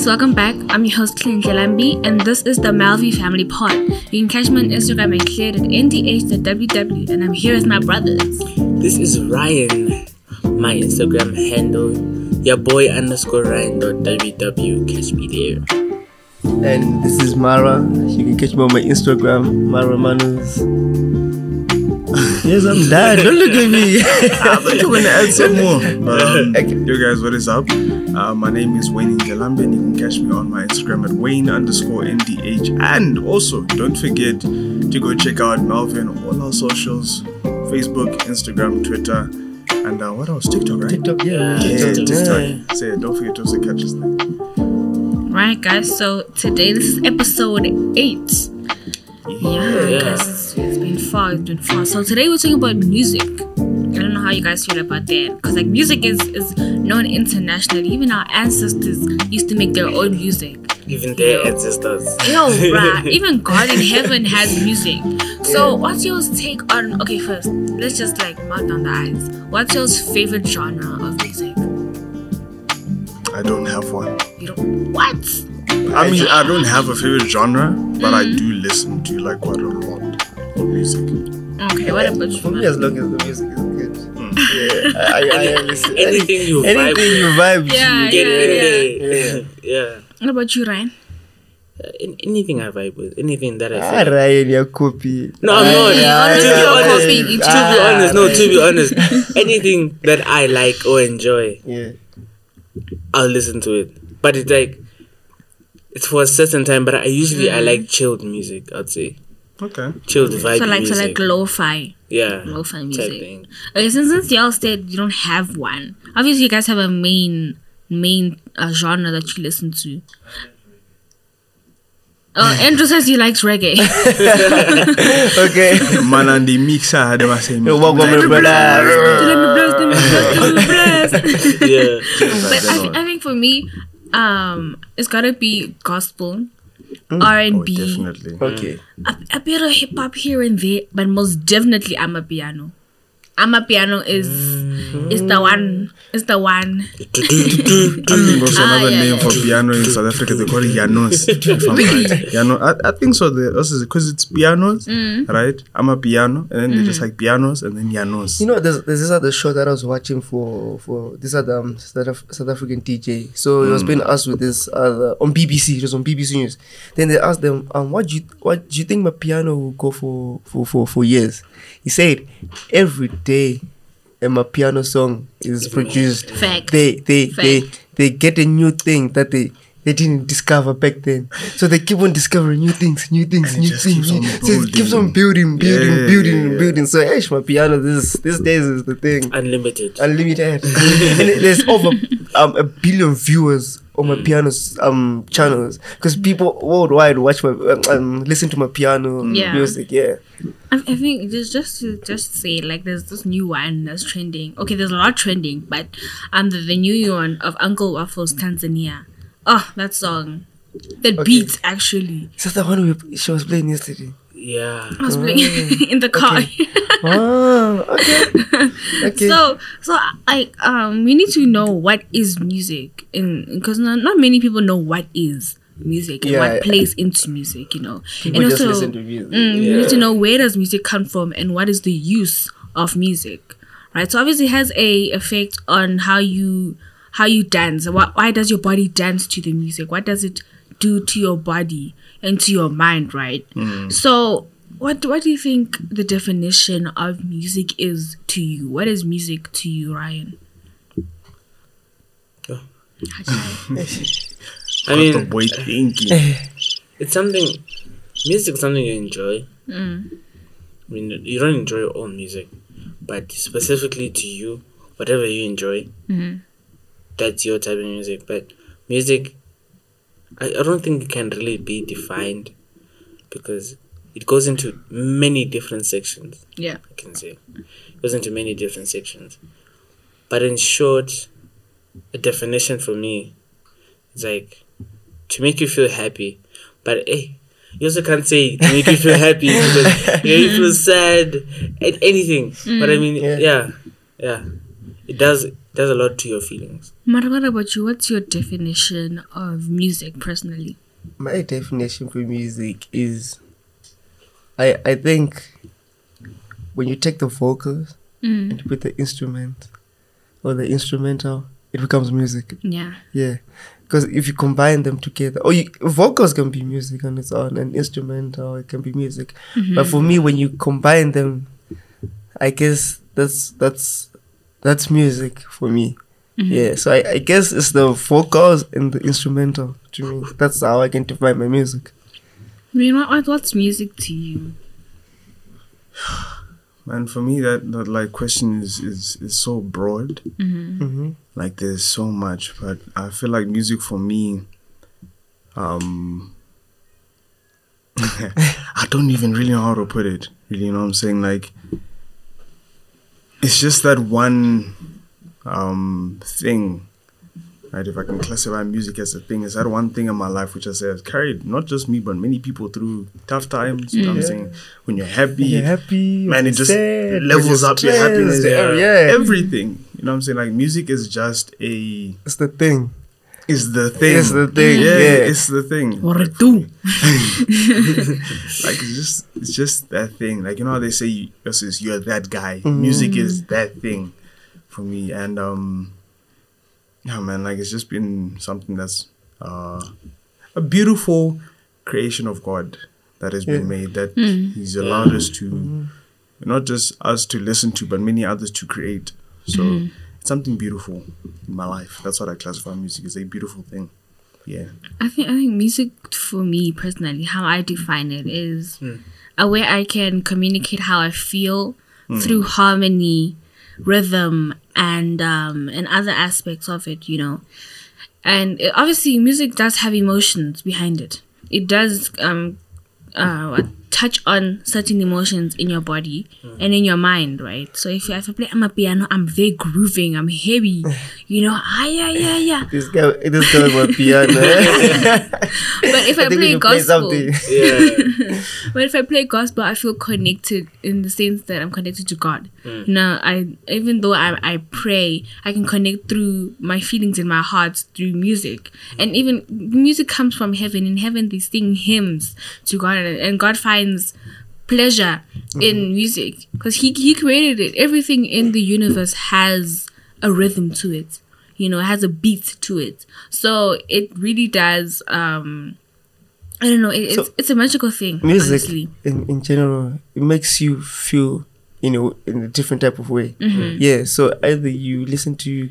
Hey guys, welcome back. I'm your host Clint Jalambi, and this is the Malvi Family Pod. You can catch me on Instagram and cleared at ndh.ww, and I'm here with my brothers. This is Ryan. My Instagram handle, your boy underscore Ryan.ww. Catch me there. And this is Mara. You can catch me on my Instagram, Mara Manus. yes, I'm done. Don't look at me. I thought you were going to add some more. Um, yo, guys, what is up? Uh, my name is Wayne Ngelambe, and you can catch me on my Instagram at Wayne underscore NDH. And also, don't forget to go check out Melvin on all our socials Facebook, Instagram, Twitter, and uh, what else? TikTok, right? TikTok, yeah. Yeah, TikTok. TikTok. So, yeah, don't forget to also catch us there. Right, guys, so today this is episode 8. Yeah, Yeah. guys, it's been far, it's been far. So today we're talking about music. I don't know how you guys feel about that. Because, like, music is, is known internationally. Even our ancestors used to make their own music. Even their ancestors. Yo, bruh, even God in heaven has music. So, what's your take on? Okay, first, let's just like melt down the eyes. What's your favorite genre of music? I don't have one. You don't. What? I mean, I don't have a favorite genre, but I mm-hmm. do listen to like quite a lot of music. Okay, what about you? For me, as long as the music is good. Yeah, I, I, I. Anything you vibe Anything you vibe to. Yeah, Get yeah, in yeah. there. Yeah. What about you, Ryan? Uh, an- anything I vibe with. Anything that I Ah, feel. Ryan, your copy. No, I'm not. Yeah, to be honest, to be other. honest, no, to be honest, anything that I like or enjoy, Yeah. I'll listen to it. But it's like, it's for a certain time. But I usually I like chilled music. I'd say Okay. chilled vibe So like, music. so like lo-fi, yeah, lo-fi music. thing. Okay, since since y'all said you don't have one, obviously you guys have a main main uh, genre that you listen to. Oh, Andrew says he likes reggae. Okay. Man, and the mixer, they were saying. Yo, welcome, my brother. Let me bless, let me bless, let me bless. Yeah, but I, thi- I think for me, um, it's gotta be gospel, Mm. R Oh, and B, oh, definitely. Okay. a, a bit of hip hop here and there, but most definitely I'm a piano. I'm a piano is is the one. Is the one. I think also Ah, another yeah, name yeah. for piano in South Africa, they call it Yanos. if I'm right. Piano. I, I think so. The, also because it's pianos, Mm. right? amapiano, and then they just like pianos, and then Yanos. You know, there's, there's this other show that I was watching for for this other um, South, Af- South African DJ. So it was being asked with this other on BBC. It was on BBC News. Then they asked them, um, what do you what do you think amapiano will go for for for, for years? He said, every day, a amapiano song is produced. Fact. They they they Fact. they get a new thing that they. They didn't discover back then, so they keep on discovering new things, new things, And new things. keeps on So it keeps on building, building, Yeah, building, yeah, yeah. building. So, hey, amapiano, this these days is the thing unlimited. unlimited. and there's over um, a billion viewers on amapiano's um channels because people worldwide watch my um, um, listen to amapiano Yeah. music. Yeah, I, I think just just to just say like there's this new one that's trending. Okay, there's a lot trending, but um the, the new one of Uncle Waffles Tanzania. Oh, that song. The beats actually. is that the one we, she was playing yesterday? Yeah. I was playing in the car. oh, okay, okay. So so like um we need to know what is music in because not, not many people know what is music and Yeah, what I- plays into music, you know. People and just also listen to music. mm, we need to know where does music come from and what is the use of music. Right? So obviously it has a effect on how you how you dance. Why, why does your body dance to the music? What does it do to your body and to your mind, right? So what what do you think the definition of music is to you? What is music to you, Ryan? Oh. Hajai. I the mean, boy thinking. it's something. Music is something you enjoy. Mm. I mean, you don't enjoy all music, but specifically to you, whatever you enjoy, mm-hmm. that's your type of music. But music, I, I don't think it can really be defined because it goes into many different sections. yeah. I can say it goes into many different sections. But in short, a definition for me is like to make you feel happy. But hey, you also can't say to make you feel happy because you, know, you feel sad and anything. But I mm. mean, Yeah. yeah, yeah. it does it does a lot to your feelings. Mara, what about you? What's your definition of music personally? My definition for music is, I I think, when you take the vocals Mm. and you put the instrument, or the instrumental, it becomes music. Yeah. Yeah, because if you combine them together, or you, vocals can be music on its own, and instrumental it can be music. But for me, when you combine them, I guess that's that's that's music for me. Yeah, so I, I guess it's the vocals and the instrumental to me. That's how I can define my music. I mean, what, what, what's music to you? Man, for me, that, that like question is, is, is so broad. hmm Like there's so much, but I feel like music for me, um, I don't even really know how to put it. Really, you know what I'm saying? Like, it's just that one um thing, right? If I can classify music as a thing, it's that one thing in my life which I say has carried not just me but many people through tough times. You know what I'm saying? When you're happy, You're happy, man, it just sad, levels up your happiness. stressed, Yeah. yeah. everything. You know what I'm saying? Like music is just a It's the thing. is the thing. It's the thing, Yeah, yeah. it's the thing. What it do? Like it's just it's just that thing. Like you know how they say you, you're that guy. Music is that thing for me. And um yeah man, like it's just been something that's uh a beautiful creation of God that has been made that hmm. He's allowed us to not just us to listen to but many others to create. So hmm. it's something beautiful in my life. That's what I classify music as a beautiful thing. Yeah. I think I think music for me personally, how I define it is hmm. a way I can communicate how I feel through harmony, rhythm, and um, and other aspects of it. You know, and it, obviously music does have emotions behind it. It does um, uh, touch on certain emotions in your body and in your mind, right? So if, if I play amapiano, I'm very grooving, I'm heavy, you know, ah yeah yeah yeah. This guy, this guy was piano. But if I, think we play should play gospel, something. Yeah. but if I play gospel, I feel connected in the sense that I'm connected to God. You know, I even though I I pray, I can connect through my feelings in my heart through music, and even music comes from heaven. In heaven, they sing hymns to God, and, and God finds pleasure in music because he he created it. Everything in the universe has a rhythm to it. You know, it has a beat to it. So it really does. um I don't know. It, So, it's it's a magical thing. music in, in general it makes you feel you know in a different type of way Mm-hmm. yeah so either you listen to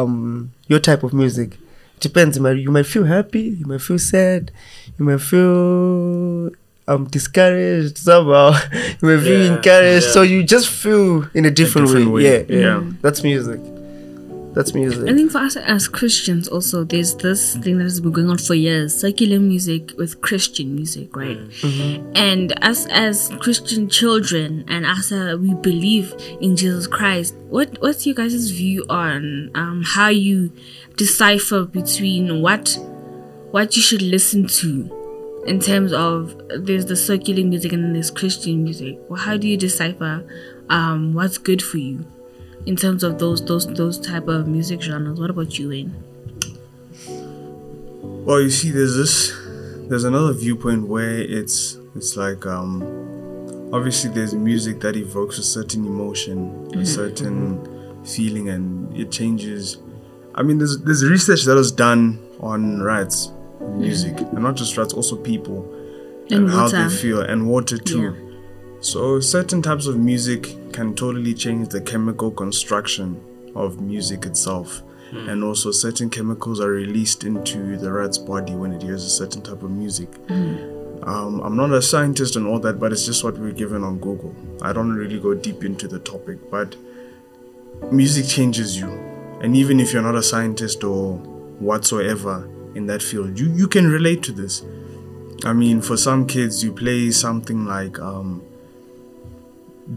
um your type of music depends you might, you might feel happy you might feel sad you might feel um discouraged somehow you might feel Yeah, encouraged yeah. so you just feel in a different, different way. way, Yeah, yeah yeah. that's music that's music I think for us as Christians, also, there's this thing that has been going on for years secular music with Christian music, right? And us as Christian children, and as uh, we believe in Jesus Christ, what what's your guys' view on um, how you decipher between what what you should listen to in terms of there's the secular music and then there's Christian music? Well, how do you decipher um, what's good for you? in terms of those those those type of music genres. What about you, Wayne? Well, you see, there's this, there's another viewpoint where it's, it's like, um, obviously there's music that evokes a certain emotion, a certain feeling, and it changes. I mean, there's there's research that was done on rats, music, and not just rats, also people, And how they feel, and water too. So certain types of music can totally change the chemical construction of music itself. And also certain chemicals are released into the rat's body when it hears a certain type of music. Um, I'm not a scientist and all that, but it's just what we're given on Google. I don't really go deep into the topic, but music changes you. And even if you're not a scientist or whatsoever in that field, you, you can relate to this. I mean, for some kids, you play something like um,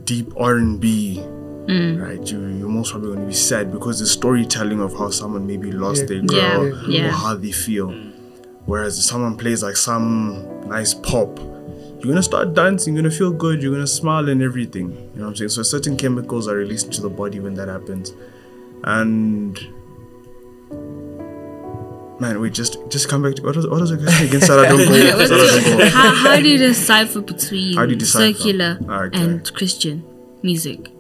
deep R&B, right? You, you're most probably going to be sad because the storytelling of how someone maybe lost Yeah. their Yeah, girl yeah. or how they feel. Whereas if someone plays like some nice pop, you're gonna start dancing, you're gonna feel good, you're gonna smile and everything. You know what I'm saying? So certain chemicals are released into the body when that happens. And man, we just just come back to what was what was the question again? Sarah, don't go. Sarah, don't go. how, how do you decipher between How do you decipher? secular Okay. and Christian music?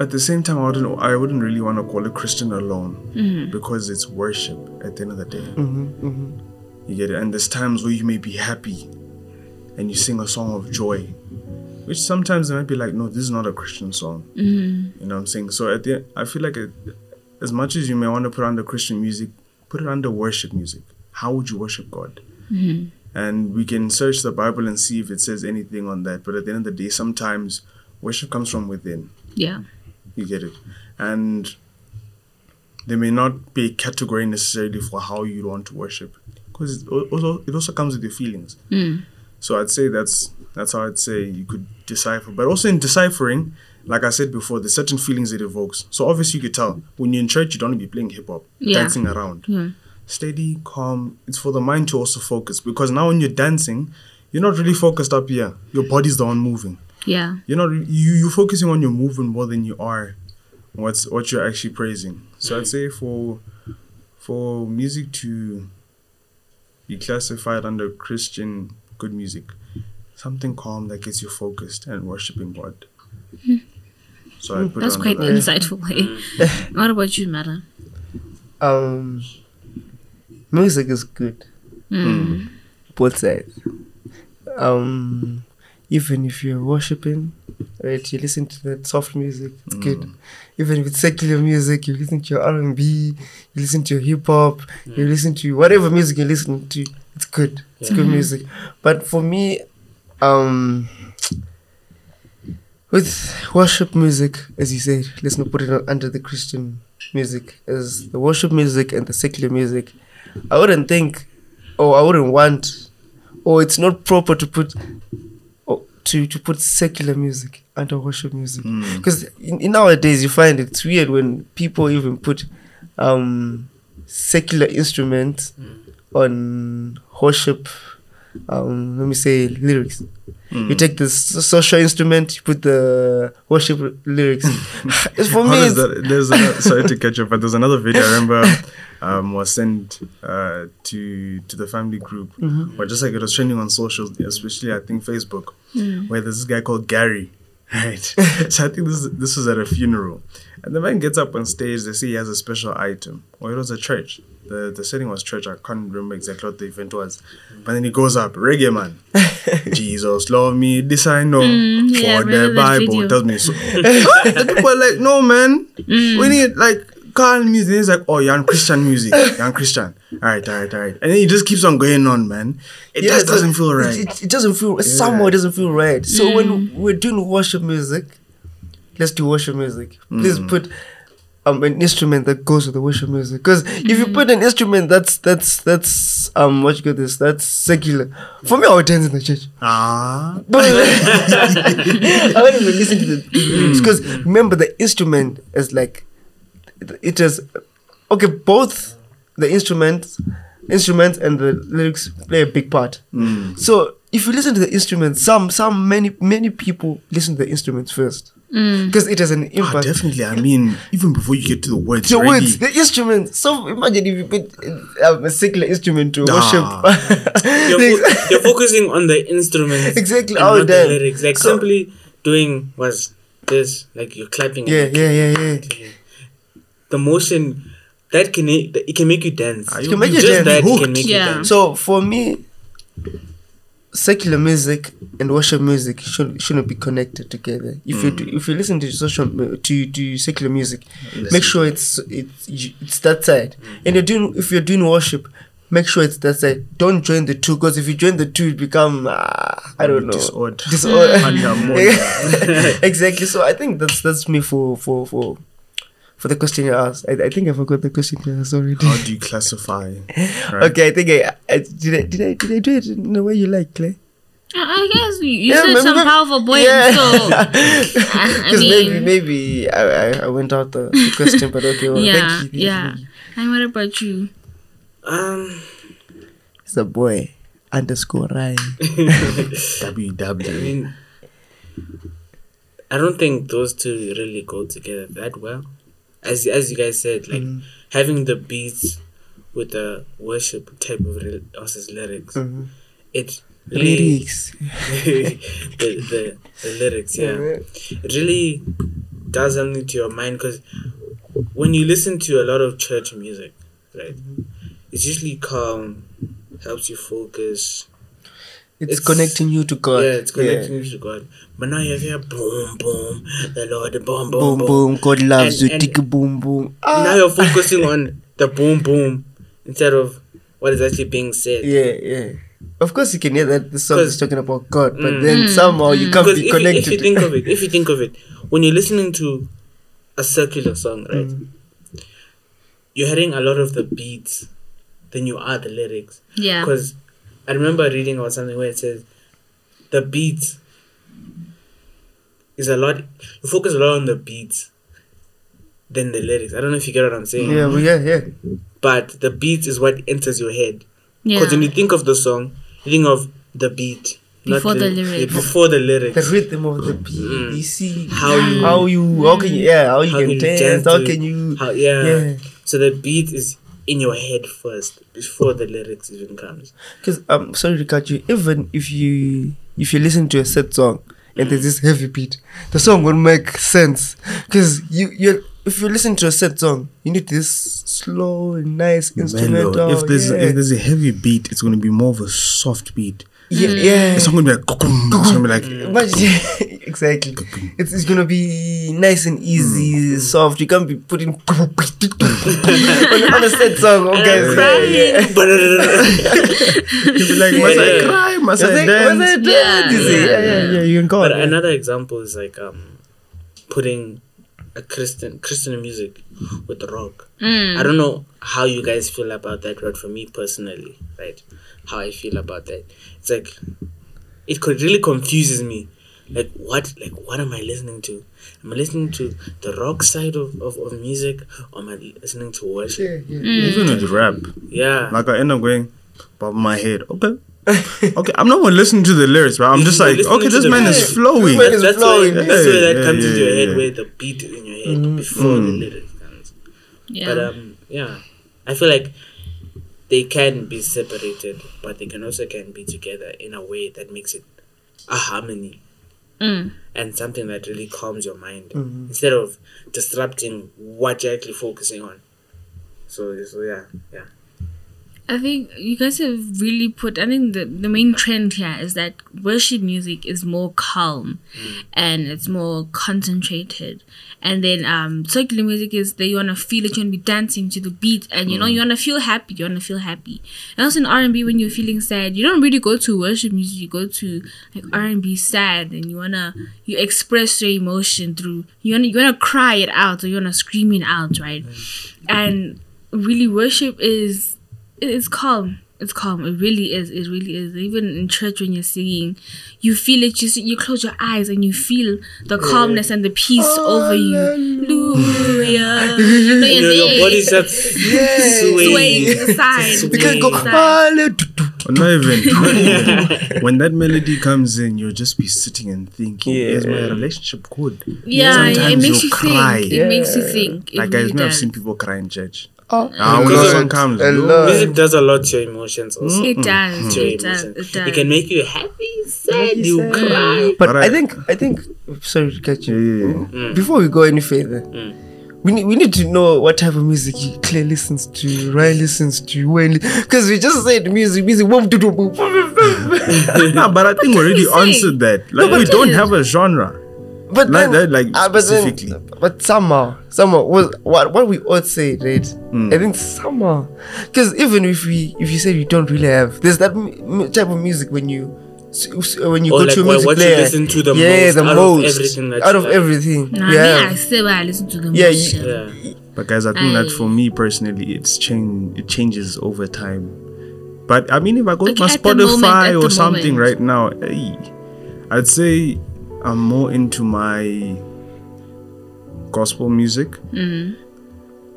At the same time, I wouldn't I wouldn't really want to call it Christian alone mm-hmm. because it's worship at the end of the day. Mm-hmm, mm-hmm. You get it, and there's times where you may be happy, and you sing a song of joy, which sometimes it might be like, no, this is not a Christian song. You know what I'm saying? So at the I feel like it, as much as you may want to put under Christian music, put it under worship music. How would you worship God? Mm-hmm. And we can search the Bible and see if it says anything on that. But at the end of the day, sometimes worship comes from within. Yeah. You get it. And there may not be a category necessarily for how you want to worship. Because it also, it also comes with your feelings. Mm. So I'd say that's that's how I'd say you could decipher. But also in deciphering, like I said before, there's certain feelings it evokes. So obviously you could tell when you're in church, you don't want to be playing hip hop, Yeah. dancing around. Steady, calm. It's for the mind to also focus. Because now when you're dancing, you're not really focused up here. Your body's the one moving Yeah. you're not you you're focusing on your movement more than you are what's what you're actually praising so i'd say for for music to be classified under christian good music something calm that gets you focused and worshiping god so i put That's it quite under that. insightful. eh? what about you, Mara? Um, music is good. Mm. Both sides. Um, even if you're worshiping, right, you listen to that soft music, it's good. Even if it's secular music, you listen to your R and B, you listen to your hip hop, you listen to whatever music you listen to, it's good. It's good music. But for me, um, with worship music, as you said, let's not put it under the Christian music, as the worship music and the secular music. I wouldn't think, or I wouldn't want, or it's not proper to put, to to put secular music under worship music, because in, in nowadays you find it's weird when people even put um, secular instruments on worship. Um, let me say lyrics. You take the social instrument, you put the worship lyrics. it's for How me. That, there's a, sorry to catch up, but there's another video I remember um, was sent uh, to to the family group, or just like it was trending on social, especially I think Facebook, where there's this guy called Gary, right? so I think this this was at a funeral, and the man gets up on stage. They say he has a special item, or it was a church. The the setting was church. I can't remember exactly what the event was, but then he goes up, reggae man. Jesus love me, this I know. Mm, yeah, for the Bible tells me so. the people are like, no man, we need like calm music. He's like, oh, you're on Christian music, you're on Christian. All right, all right, all right. And then he just keeps on going on, man. It Yeah, just doesn't feel right. It, it, doesn't feel. Somehow it doesn't feel right. So when we're doing worship music, let's do worship music. Please put um an instrument that goes with the worship music. Because if you put an instrument that's that's that's um what you got this that's secular. For me, I would dance in the church. ah, But I wouldn't even listen to the because remember the instrument is like it is okay. Both the instruments, instruments and the lyrics play a big part. So if you listen to the instruments, some some many many people listen to the instruments first because it has an ah, impact. definitely. I mean, even before you get to the words, the already- words, the instruments. So imagine if you put um, a secular instrument to Nah. worship. You're, fo- you're focusing on the instruments. Exactly, And oh, not the lyrics. Like So- simply doing was this, like you're clapping. yeah, and yeah, yeah, yeah. The motion that can it can make you dance. Ah, It can make you you Just dance. that hooked. can make Yeah. you dance. So for me, secular music and worship music should shouldn't be connected together. If you do, if you listen to social to to secular music, make sure it's it's it's that side. And you're doing if you're doing worship, make sure it's that side. Don't join the two because if you join the two, it become uh, I don't know Disorder. disorder. Exactly. So I think that's that's me for for for. For the question you asked, I, I think I forgot the question you asked already. How do you classify? Right? Okay, I think I, I did. I did. I did. I do it in the way you like, Clay. I I guess you, you Yeah, said maybe- some maybe- powerful points, Yeah. so I Because maybe maybe I, I, I went out the, the question, but okay. Well, yeah, thank you. thank yeah. you. And what about you? Um, It's a boy underscore Ryan. I WW. mean, I don't think those two really go together that well. As as you guys said, like Mm-hmm. having the beats with the worship type of re- also lyrics, Mhm. it really Lyrics. the, the the lyrics, yeah, it really does something to your mind because when you listen to a lot of church music, right, it's usually calm, helps you focus. It's, It's- connecting you to God. Yeah, it's connecting you to God. But now you hear boom, boom, the Lord, boom, boom, Boom, boom. boom. God loves And- you. and- Tick boom, boom. Now Ah. you're focusing on the boom, boom instead of what is actually being said. Yeah, yeah. Of course, you can hear that the song is talking about God, but Mm. then somehow you can't Because be if you, if you think of it, if you think of it, when you're listening to a secular song, right, Mm. you're hearing a lot of the beats than you are the lyrics. Yeah. Because I remember reading about something where it says the beats is a lot. You focus a lot on the beats than the lyrics. I don't know if you get what I'm saying. yeah, well, yeah, yeah. But the beat is what enters your head. Yeah. Because when you think of the song, you think of the beat. not Before the lyrics. yeah, before the lyrics. The rhythm of the beat. Mm. You see How you- how you, how can you, yeah, how you How can can you dance, dance how can you, How, yeah. yeah. So the beat is in your head first before the lyrics even comes. Because I'm sorry to cut you. Even if you if you listen to a sad song and there's this heavy beat, the song won't make sense. Because you you if you listen to a sad song, you need this slow and nice instrumental. Mellow. If there's yeah. if there's a heavy beat, it's gonna be more of a soft beat. Yeah, yeah. It's not gonna be like "Kukum." it's gonna be like But yeah, exactly. It's, it's gonna be nice and easy, soft. You can't be putting on, on a sad song. Okay, you'll be like, must I Yeah. cry? Must It's I like, dance? "Was I dance?" You see? Yeah. Yeah, yeah, yeah. You can go. But on, yeah. another example is like um putting a Christian Christian music with rock. Mm. I don't know how you guys feel about that, but for me personally, right, how I feel about that, it's like it could really confuses me. Like what, like what am I listening to? Am I listening to the rock side of, of, of music, or am I listening to worship? Yeah, yeah. Even with rap, Yeah, like I end up going, above my head. Okay. okay, I'm not gonna listen to the lyrics, but I'm just You're like, okay, this the man is flowing. Man That- is that's flowing. where that's where that Yeah, comes yeah, into your yeah, head, yeah. where the beat in your head Mhm. before the Mm. lyrics comes. Yeah. But um, yeah, I feel like they can be separated, but they can also can be together in a way that makes it a harmony Mm. and something that really calms your mind Mhm. instead of disrupting what you're actually focusing on. So, so yeah, yeah. I think you guys have really put. I think the the main trend here is that worship music is more calm, mm. and it's more concentrated. And then um, secular music is that you wanna feel it, you wanna be dancing to the beat, and you know you mm. wanna feel happy. You wanna feel happy. And also in R and B, when you're feeling sad, you don't really go to worship music. You go to like R and B sad, and you wanna you express your emotion through. You wanna you wanna cry it out, or you wanna scream it out, right? Mm. And really, worship is it's calm. It's calm. It really is. It really is. Even in church when you're singing, you feel it. You see, you close your eyes and you feel the calmness and the peace over you. Hallelujah. You You know, your there, body starts swaying. swaying aside. You can go. aside. "Hallelujah." Or not even, when that melody comes in, you'll just be sitting and thinking, is my relationship good? Yeah, it makes you'll you cry. think. It makes you think. It Like, guys, really me, I've seen people cry in church. Oh, Ah, when Because the of song it. comes, I yo, love Music does a lot to your emotions also. It does. To your It does. emotions. It does. It can make you happy, sad, you sad. cry. But But I I- think I think sorry to catch you. yeah, yeah. Mm. Before we go any further, Mm. we need we need to know what type of music you Claire listens to, Ryan listens to, Wayne, because we just said music, music. boom, doo, doo, boom. Nah, but I think we already answered that. Like, but we don't have a genre. But Like then, that, like, but then- specifically. but somehow, somehow was what what we all say, right? Hmm. I think somehow, because even if we if you say you don't really have, there's that m- m- type of music when you s- s- when you Or go like to a what- music what you player, listen to the yeah, most the out of most everything that out of like. everything. Nah, yeah, me, I say what I listen to the Yeah, most. you- shit. Yeah. But guys, I think that for me personally, it's change. It changes over time. But I mean, if I go Okay, to my at the moment, Spotify or something moment. right now, hey, I'd say I'm more into my gospel music Mhm.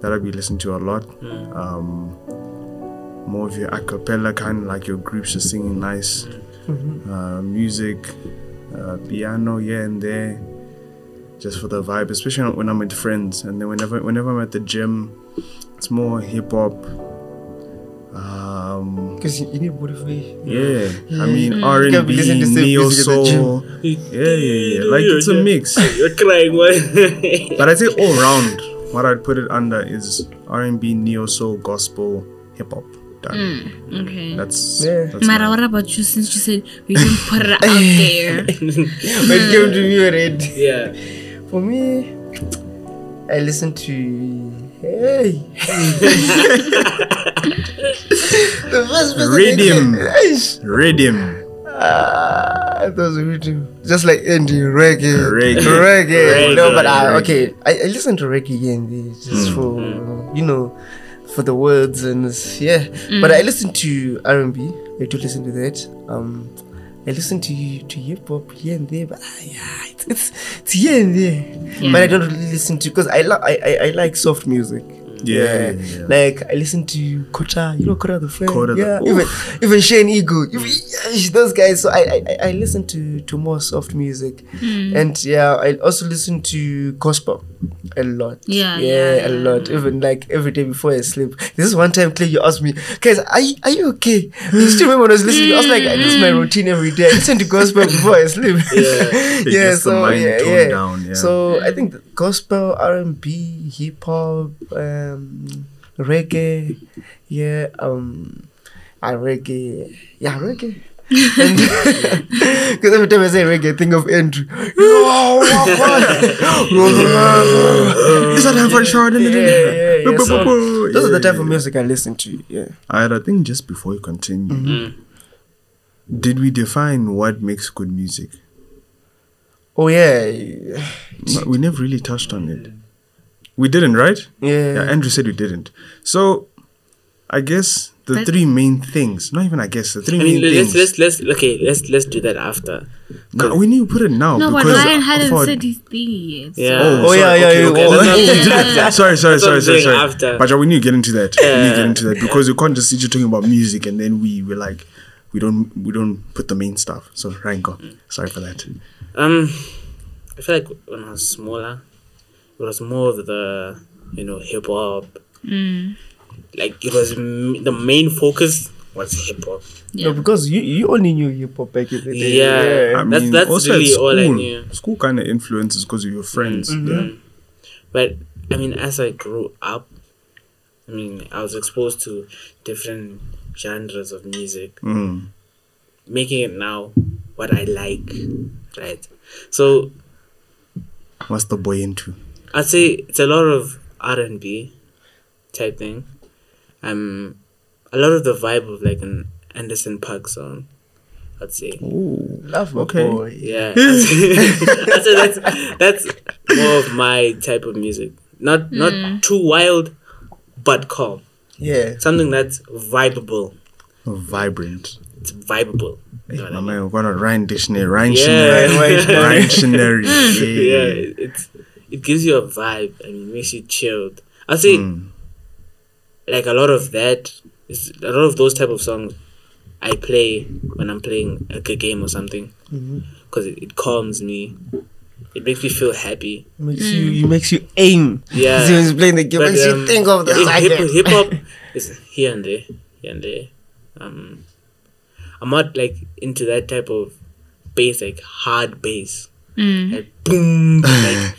that I be listening to a lot. Um, more of your a cappella kind, like your groups are singing nice uh, music, uh, piano here and there. just for the vibe, especially when I'm with friends. And then whenever whenever I'm at the gym, it's more hip hop. Um, Because you, you need motivation. yeah, I mm. mean mm. R and B, listening to the same neo music at the gym. soul. Yeah, yeah, yeah. Like it's a mix. You're crying. What? But I'd say all round, what I'd put it under is R and B, neo soul, gospel, hip hop. Done. Mm, okay. That's Yeah. that's Mara, my- what about you? Since you said we didn't put it out there. When it came to me, already. yeah. For me, I listen to. Hey. The first person I Rhythm. get- Eish. rhythm. Ah, those rhythm. Just like indie reggae. Reggae. Reggae. No, Reggae, but I, okay. I, I listen to reggae here and there just for you know for the words and it's- yeah. But I listen to R&B. I do listen to that. Um, I listen to to hip hop here and there, but ah, yeah, it's, it's it's here and there. But I don't really listen to because I, lo- I I I like soft music. Yeah, yeah. like I listen to Kota, you know Kota the friend. Kota yeah, Oof. even even Shane Eagle, even, yeah, those guys. So I, I I- I listen to to more soft music, hmm. and yeah, I also listen to gospel a lot. Yeah, yeah, yeah, a yeah. lot. Even like every day before I sleep. This is one time, Clay, you asked me, guys, are you, are you okay? I still remember when I was listening. I was like, this is my hmm. routine every day. I listen to gospel before I sleep. Yeah. yeah. So mind yeah, toned yeah. down, yeah. So I think the gospel, R and B, hip hop, um, reggae, yeah, um, uh, reggae, yeah, reggae. Because every time I say reggae, I think of Andrew. Yo, Is that time for a yeah, yeah, yeah. So, those are the type Yeah, of music I listen to. Yeah. Alright, I think just before you continue, did we define what makes good music? Oh yeah, No, We never really touched on it. We didn't, right? yeah. Yeah, Andrew said we didn't. So, I guess the But- three main things. Not even I guess the three I main let's things. let's let's okay. Let's let's do that after. no, we need to put it now No, but Ryan I hadn't thought- said his thing yet. Yeah. Oh, Oh, sorry, yeah, yeah, okay, yeah, okay. That's yeah. not- sorry, sorry, sorry, sorry, sorry. after. But yeah, we need to get into that. Yeah. we need to get into that because we can't just sit you talking about music and then we were like, we don't, we don't put the main stuff. So Ryan, go. Sorry for that. Um, I feel like when I was smaller, it was more of the you know hip hop. Mm. Like it was m- the main focus was hip hop. No, because you you only knew hip hop back in the day. Yeah. I That's- mean, that's also at really all I knew. School kind of influences because of your mm-hmm. friends. Mm-hmm. Yeah. But I mean, as I grew up, I mean, I was exposed to different genres of music, Mm. making it now what I like, right? So What's the boy into? I'd say it's a lot of R and B type thing. Um, a lot of the vibe of like an Anderson .Paak song. I'd say, Oh, Love my Okay. boy. yeah. I'd say, I'd say that's that's more of my type of music. Not not too wild, but calm. Yeah. Something that's vibable. vibrant. It's vibeable. You know what I My mean? man, we've got a Ryan dictionary. Ryan Yeah. dictionary. Ryan dictionary. yeah, Yeah. it's it gives you a vibe. I mean, makes you chilled. I'd say Mm. like a lot of that is a lot of those type of songs I play when I'm playing like a game or something because it, it calms me. It makes me feel happy. Makes you it makes you aim. Yeah. See, when he's playing the game, But, makes um, you think of the hip, target. hip hop is here and there, here and there. Um, I'm not like into that type of bass, like hard bass, like boom. like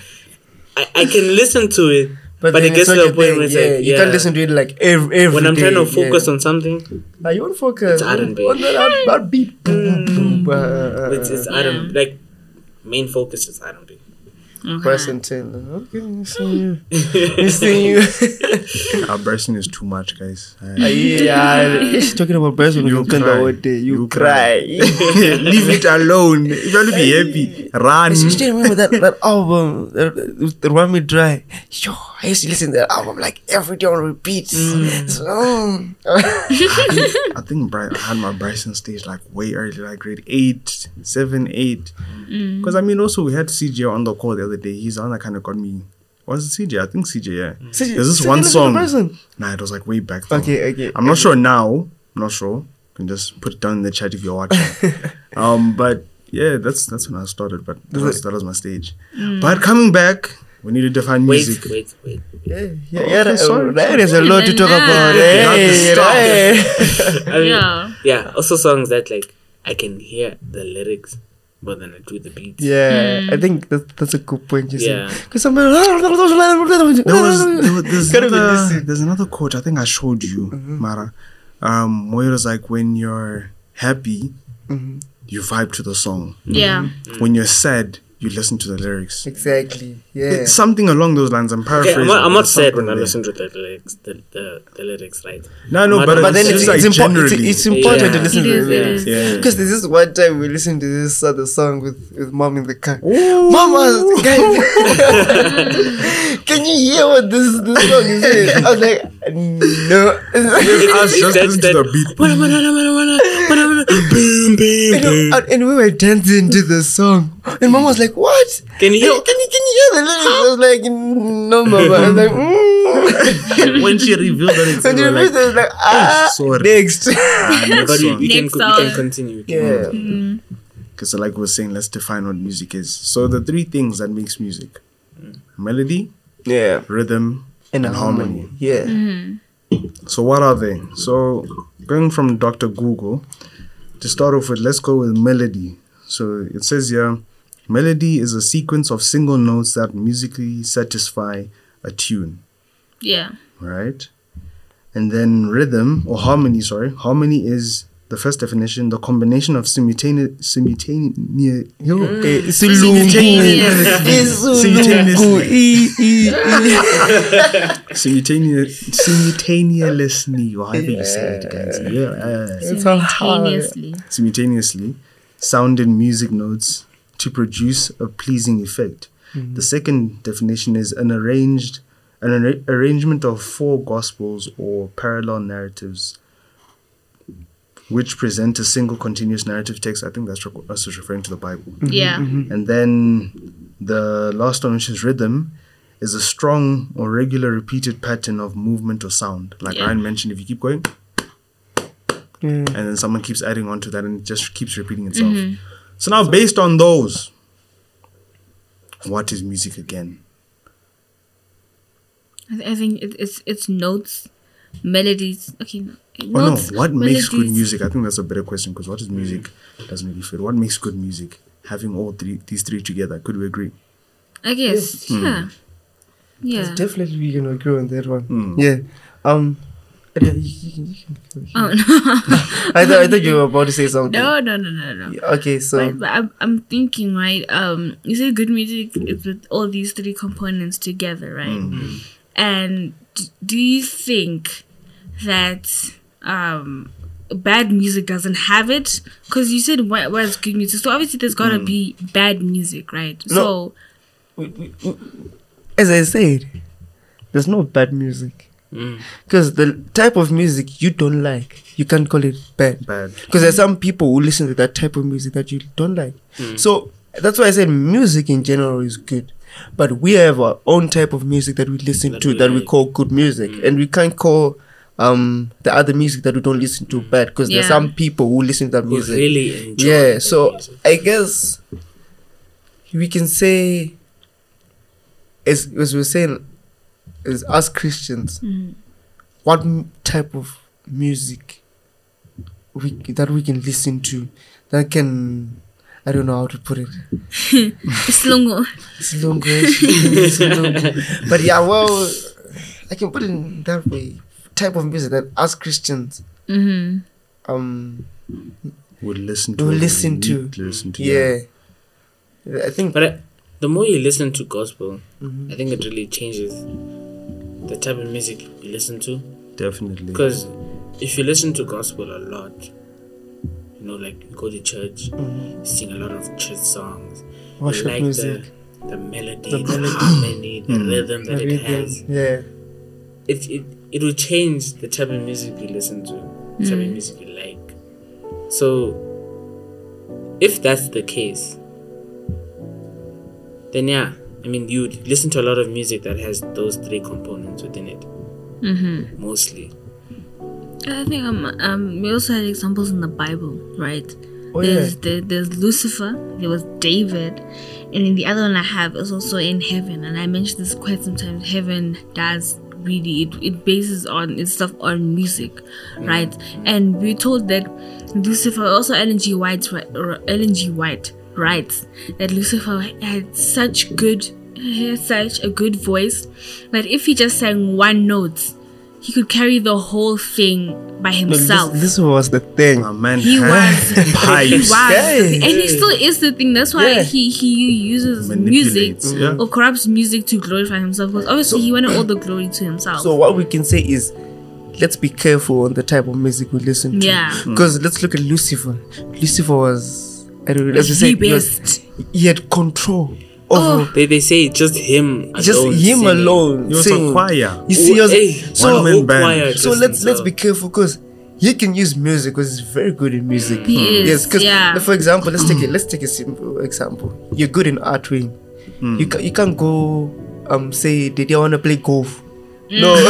I, I can listen to it, but, then it gets it's to not a point your where it's yeah. like you can't listen to it like every, every when I'm trying to focus yeah. on something, Now you won't focus It's R&B. on that, that, that beat. Boom, boom, boom, uh, it's, it's R&B. Like main focus is R&B. Person ten. Okay, you see you. You see you. Our bursting is too much, guys. Ah, yeah, she's talking about Bryson. You You can cry. one day. You, You cry. Leave it alone. If you want to be happy, run. I still remember that, that album, that, that Run Me Dry. Yo, I used to listen to that album like every day on repeat. So, um, I think Bri- I had my Bryson stage like way early, like grade eight, seven, eight. Because I mean, also we had CJ on the call the other day. He's the one that kind of got me. Was it CJ? I think CJ. Yeah. CJ There's this CJ one song. Bryson? Nah, it was like way back. Though. Okay, okay. I'm not sure now. I'm not sure. You can just put it down in the chat if you're watching. um, but Yeah, that's that's when I started, but that was, that was my stage. But coming back, we need to define music. wait, wait. Yeah, yeah, yeah. Okay, that- sorry, There is a lot to talk Nah. about. You have to Hey, stop. hey. I mean, Yeah. yeah. Also, songs that like I can hear the lyrics more than I do the beats. Yeah, I think that, that's a good point you Yeah. said. Because somebody. There was, there was there's, another, there's another quote I think I showed you, Mara, um, where it was like when you're happy, Mhm. you vibe to the song. Yeah. When you're sad, you listen to the lyrics. Exactly. Yeah. It's something along those lines. I'm Okay, paraphrasing. I'm not, I'm not it's sad something when I there. listen to the lyrics, the, the, the lyrics, right? No, no, But- but, But then it's it's, like it's, important. It's, it's important to listen It to is, the lyrics. is. Yeah. Because there's this one time we listened to this other song with, with mom in the car. Ooh. Mama, guys, can you hear what this this song is saying? I was like, no. I was just That's listening to the beat. Boom, boom, boom. and- and we were dancing to the song, and mom was like, "What? Can you Can hear? you, can you, can you hear the lyrics?" I was like, "No, mama." I was like, mm. when she revealed that it's And you like, like, like, ah, sorry. next. ah, next we, we, can, Next we can song. continue. we can yeah. continue. Because, like we were saying, let's define what music is. So, the three things that makes music melody, Yeah. rhythm, And, and, a harmony. Yeah. So, what are they? So, going from Dr. Google, to start off with, let's go with melody. So, it says here melody is a sequence of single notes that musically satisfy a tune, Yeah. right? And then rhythm or harmony, sorry, harmony is the first definition, the combination of simultaneous, simultaneous, Isilungu. Simultaneous. Isilungu. I- I- simultaneous, simultaneously, or however you say it, guys. Yeah. It's all hard. Simultaneously. simultaneously sound and music notes to produce a pleasing effect. Mm-hmm. The second definition is an arranged an arra- arrangement of four gospels or parallel narratives which present a single continuous narrative text. I think that's, re- that's just referring to the Bible. Mm-hmm. Yeah. Mm-hmm. And then the last one, which is rhythm, is a strong or regular repeated pattern of movement or sound. Like Yeah. Ryan mentioned, if you keep going, Mm. and then someone keeps adding on to that and it just keeps repeating itself. So now, based on those, what is music again? I, th- I think it, it's it's notes, melodies. Okay. no- Oh no, what makes good music? I think that's a better question because what is music doesn't really fit. What makes good music? Having all three, these three together, could we agree? I guess. Yeah. Yeah. Definitely, we can agree on that one. Mm. Yeah. Um. Yeah, you- you- you can- Oh no. I thought I thought you were about to say something. no, no, no, no, no. Okay, so But, but I'm, I'm thinking, right? Um, you said good music is with all these three components together, right? And d- do you think that um, bad music doesn't have it? Because you said what was good music, so obviously there's gotta be bad music, right? So as I said, there's no bad music Mm. because the type of music you don't like, you can't call it bad. Bad. Because there's some people who listen to that type of music that you don't like. So that's why I said music in general is good. But we have our own type of music that we listen That to we that we call good music. And we can't call um the other music that we don't listen to bad because there's some people who listen to that Who music. really enjoy yeah, so music. I guess we can say as as we're saying as us Christians, what m- type of music we that we can listen to that can I don't know how to put it. Slungo. Silungu, Silungu. but yeah, well, I can put it in that way. Type of music that us Christians, Mm-hmm. um, Would listen to. will or listen to. listen to. yeah. I think But I, the more you listen to gospel, Mhm. I think it really changes the type of music you listen to. Definitely. Because if you listen to gospel a lot, you know, like you go to church, Mhm. sing a lot of church songs, worship you like music, the the melody, The the, melody. harmony, the Mm. rhythm that the it rhythm, has. yeah. It, it it will change the type of music you listen to, the type of music you like. So, if that's the case, then yeah, I mean, you listen to a lot of music that has those three components within it, Mm-hmm. mostly. I think um, um we also had examples in the Bible, right? Oh there's yeah. the, there's Lucifer. There was David, and then the other one I have is also in heaven. And I mentioned this quite sometimes. Heaven does really it, it bases on its stuff on music, right? And we're told that Lucifer also Ellen G. White Ellen G. White writes that Lucifer had such good he had such a good voice that if he just sang one note, he could carry the whole thing by himself. this, this was the thing. A man He was, he was, and he still is the thing. That's why Yeah. he he uses music yeah. or corrupts music to glorify himself. Because obviously he wanted all the glory to himself. So what we can say is, let's be careful on the type of music we listen to. Yeah. Because let's look at Lucifer. Lucifer was, I don't know, let's just the say, he, was- best. he had control Oh. over They, they say just him alone. just him singing. alone. He was singing. a choir. You see, he was- Hey, so one man band. choir so let's let's be careful because he can use music because he's very good in music. He is, yes, because yeah. for example, let's take it. Let's take a simple example. You're good in art, Wayne. You can you can't go um say did you want to play golf? No.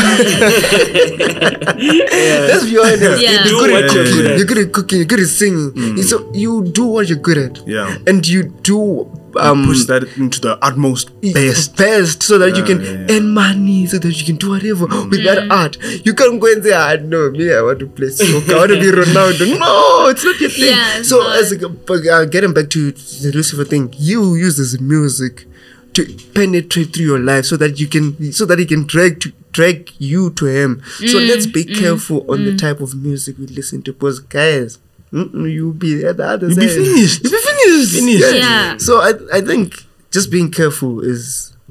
Let's be honest. Yeah. You're Do good what at you're cooking. good at. You're good at cooking. You're good at singing. So you do what you're good at. Yeah. And you do um Push that into the utmost best. best so that you can Yeah, yeah, earn money so that you can do whatever with that art you can't go and say ah no me i want to play soccer i want to be ronaldo no it's not your thing Yeah, so not. as a, uh, getting back to the lucifer thing you use this music to penetrate through your life so that you can so that he can drag to drag you to him so Mm, let's be careful on the type of music we listen to because guys you'll be at the other You'll be finished. You'll be finished. Finished. Yeah. So I I think just being careful is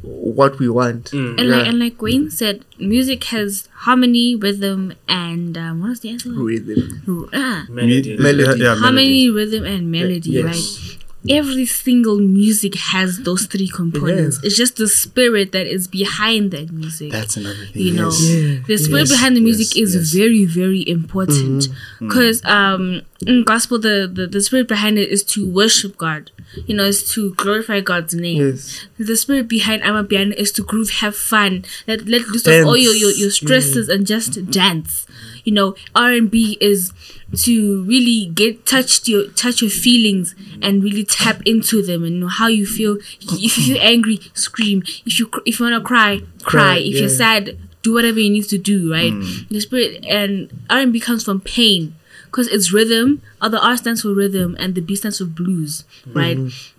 what we want. And Yeah. like and like Wayne said, music has harmony, rhythm, and um, what was the answer? Rhythm. Ah, Melody. Melody. Yeah, yeah, harmony, rhythm, and melody, yes. right? Every single music has those three components. Yes. It's just the spirit that is behind that music. That's another thing. you know, yes. Yeah, the spirit yes, behind the music yes, is yes. very, very important. Mm-hmm. Mm-hmm. Because um, in gospel, the, the the spirit behind it is to worship God. You know, is to glorify God's name. Yes. The spirit behind Amapiano is to groove, have fun, let let loose of all your, your, your stresses mm-hmm. and just dance. You know, R and B is to really get touched your touch your feelings and really tap into them and know how you feel. If you feel angry, scream. If you cr- if you wanna cry, cry. Cry, if you're sad, do whatever you need to do. Right? Mm. The spirit and R and B comes from pain because it's rhythm. The R stands for rhythm and the B stands for blues. Right? Mm-hmm.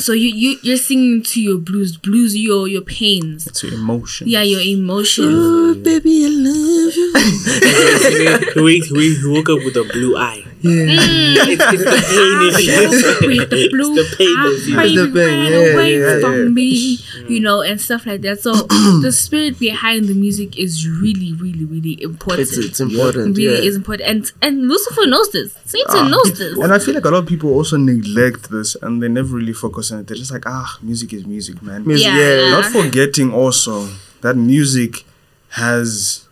So you you you're singing to your blues, blues your your pains. to your emotion. Yeah, your emotions. Oh, baby, I love you. he, wake, he, he woke up with a blue eye. Yeah. It's, it's the pain in you. With the blue It's the pain that's in eye, you. It's the pain, ran yeah, away yeah, from yeah. me, you know, and stuff like that. So the spirit behind the music is really, really, really important. It's it's important. really yeah. is important, and and Lucifer knows this. Satan knows this. And I feel like a lot of people also neglect this and they never really focus on it. They're just like, ah, music is music, man. Music, Yeah. yeah. Not forgetting also that music has,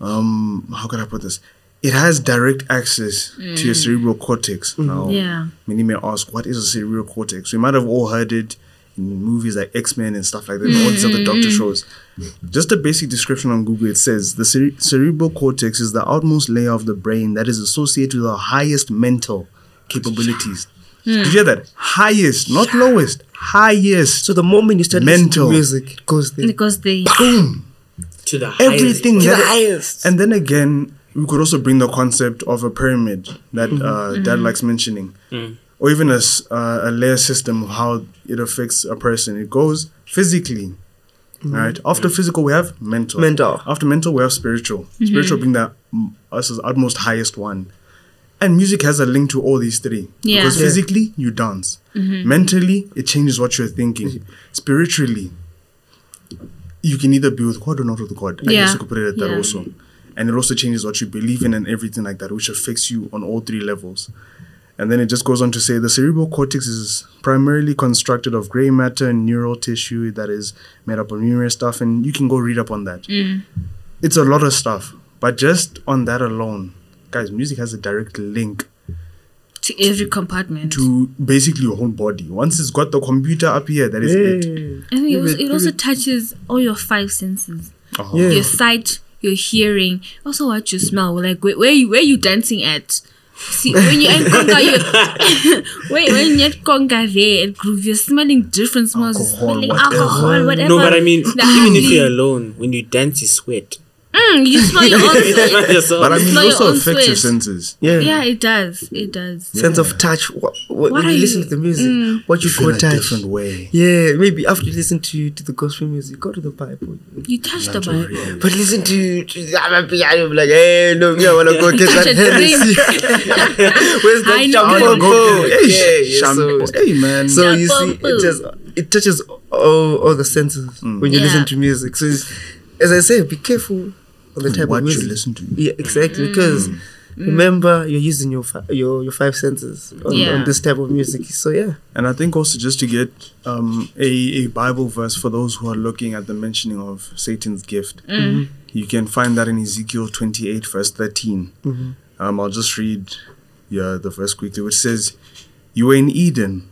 um, how can I put this? It has direct access to your mm. cerebral cortex. Mm-hmm. Now, Yeah. many may ask, what is a cerebral cortex? We might have all heard it in movies like X Men and stuff like that, and all these other mm-hmm. doctor shows. Just a basic description on Google it says the cere- cerebral cortex is the outmost layer of the brain that is associated with our highest mental capabilities. Hmm. Did you hear that? Highest, not lowest, highest. So the moment you start Mental. music, it goes there. Because they Boom! To the Everything To the highest. And then again, we could also bring the concept of a pyramid that mm-hmm. uh, Dad mm-hmm. likes mentioning, mm. or even a, uh, a layer system of how it affects a person. It goes physically, mm-hmm. right? After mm. physical, we have mental. Mental. After mental, we have spiritual. Spiritual being the mm, us as utmost highest one. And music has a link to all these three. Yeah. Because physically, you dance. Mentally, it changes what you're thinking. Spiritually, you can either be with God or not with God. I Yeah. guess you could put it at that Yeah. also. And it also changes what you believe in and everything like that, which affects you on all three levels. And then it just goes on to say the cerebral cortex is primarily constructed of gray matter and neural tissue that is made up of numerous stuff. And you can go read up on that. Mm. It's a lot of stuff. But just on that alone, guys, music has a direct link to every compartment. to basically your whole body. Once it's got the computer up here, that is it. Yeah. I think it also, it it- also touches all your five senses. Oh. Yeah. Your sight, your hearing, also what you smell. Like where, where you where you dancing at? See, when you at Conga, you wait, when you're at Conga there at Groove, you're smelling different smells. You're Alcohol, smelling whatever. alcohol, whatever. No, but I mean, even if you're alone, when you dance, you sweat. Mm, you smell your own sweat. But I mean, it also own affects your senses. Yeah. Yeah, it does. It does. Sense of touch. What, what, What when are you listen to the music, Mm. what you, You feel call a touch. different way. Yeah, maybe after you listen to to the gospel music, go to the Bible. You touch the Natural Bible. reality. But listen to, to Amapiano, be like, hey, no, me, I wanna go get that Touch Hennessy. Where's I that know. I wanna shampoo? go get- Yeah, Hey, yeah, shampoo. so, Hey, man. so you see, it just it touches all, all the senses when you Yeah. listen to music. So, it's, as I say, be careful on the type what of you listen to. Yeah, exactly. Because remember, you're using your fi- your your five senses on, Yeah. on this type of music. So yeah, And I think also just to get um, a, a Bible verse for those who are looking at the mentioning of Satan's gift, you can find that in Ezekiel 28, verse 13. Um, I'll just read yeah, the verse quickly, which says, You were in Eden.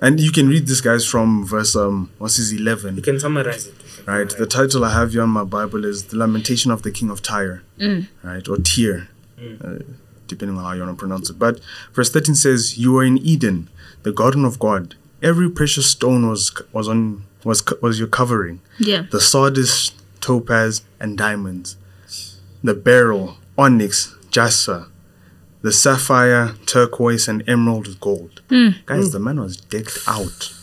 And you can read this, guys, from verse, um, what's his 11. You can summarize it. You can Right. The title I have here on my Bible is The Lamentation of the King of Tyre. Mm. Right. Or Tyr, uh, mm. depending on how you want to pronounce it. But verse 13 says, You were in Eden, the garden of God. Every precious stone was was on was was your covering. Yeah. The sardius, topaz, and diamonds. The beryl, onyx, jasper. The sapphire, turquoise, and emerald with gold. Mm. Guys, the man was decked out.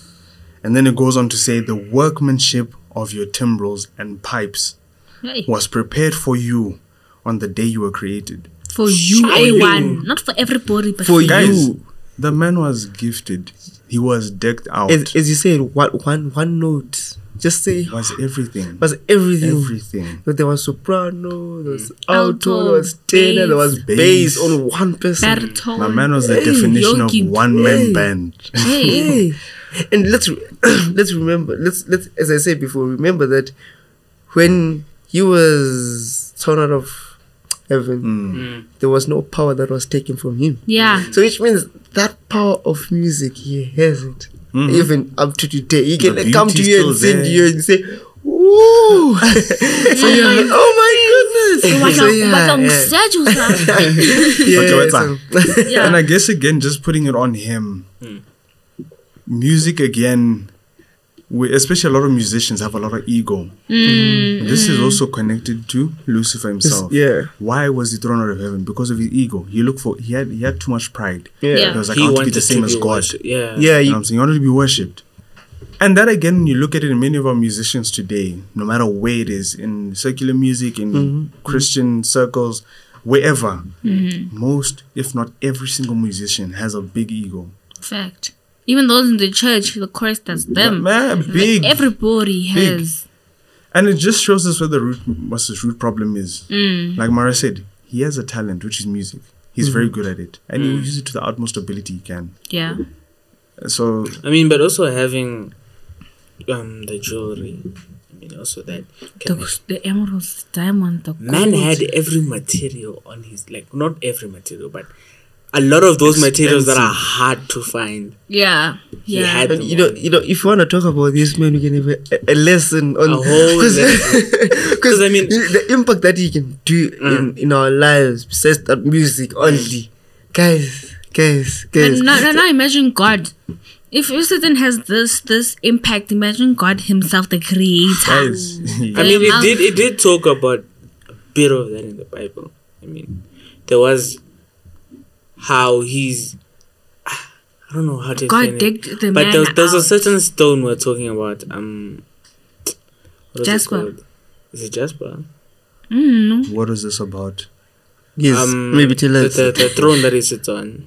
And then it goes on to say, The workmanship of your timbrels and pipes Hey. was prepared for you on the day you were created. For you, A1. Not for everybody, but For for, you. The man was gifted. He was decked out. as, as you said, what one one note, just say was everything. was everything. Everything. But there was soprano, there was alto, Alto, there was tenor, there was bass. bass on one person. baritone. My man was the Hey, definition of one man Hey. band. Hey. Hey, and let's re- let's remember let's let's as I said before, remember that when he was thrown out of heaven, Mm. there was no power that was taken from him. Yeah. Hmm. So which means that power of music he has it. Hmm. Even up to today. He can like, come to you and still sing you and say, Ooh so you're like, Oh my goodness. So, yeah, But yeah. yeah. Yeah, so- Yeah. And I guess again, just putting it on him, music again, we, especially a lot of musicians have a lot of ego. Mm. This is also connected to Lucifer himself. yeah. Why was he thrown out of heaven? Because of his ego. He looked for he had he had too much pride. Yeah. He was like, he I want to be the same as God. worshipped. Yeah. Yeah, You know what I'm saying? He wanted to be worshipped. And that again, when you look at it in many of our musicians today, no matter where it is, in secular music, in Mm-hmm. Christian circles, wherever, most, if not every single musician has a big ego. Fact. Even those in the church, the chorus does them. Man, Like, big. everybody Big. has. And it just shows us where the root, what his root problem is. Mm. Like Mara said, he has a talent, which is music. He's Mm-hmm. very good at it. And Mm. he uses it to the utmost ability he can. Yeah. So, I mean, but also having um the jewelry. I mean, also that. The, the emeralds, diamond, the gold. Man had every material on his like not every material, but a lot of those materials that are hard to find. Yeah. Yeah. and you know, you know, if you want to talk about this, man, we can have a, a lesson on A whole lesson. because I mean- the impact that he can do mm. in, in our lives besides that music only, guys, guys, guys. And now, now, now imagine God. If Satan has this this impact, imagine God Himself, the Creator. guys, I mean, it did it did talk about a bit of that in the Bible. I mean, there was how he's. I don't know how to God explain it. digged the but man there's, there's a certain stone we're talking about. Um, what is Jasper. called? Is it Jasper? Mm, what is this about? yes, Um, maybe tell the, us. the, the throne that he sits on.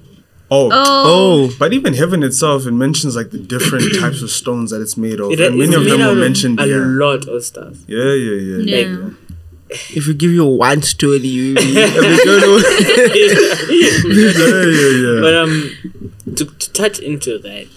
Oh, oh, oh, But even heaven itself, it mentions like the different types of stones that it's made of. It, and many of them made were out of mentioned a here. lot of stuff. Yeah, yeah, yeah. yeah. If we give you one story, you, you we don't know. yeah, yeah, yeah. But um, to, to touch into that,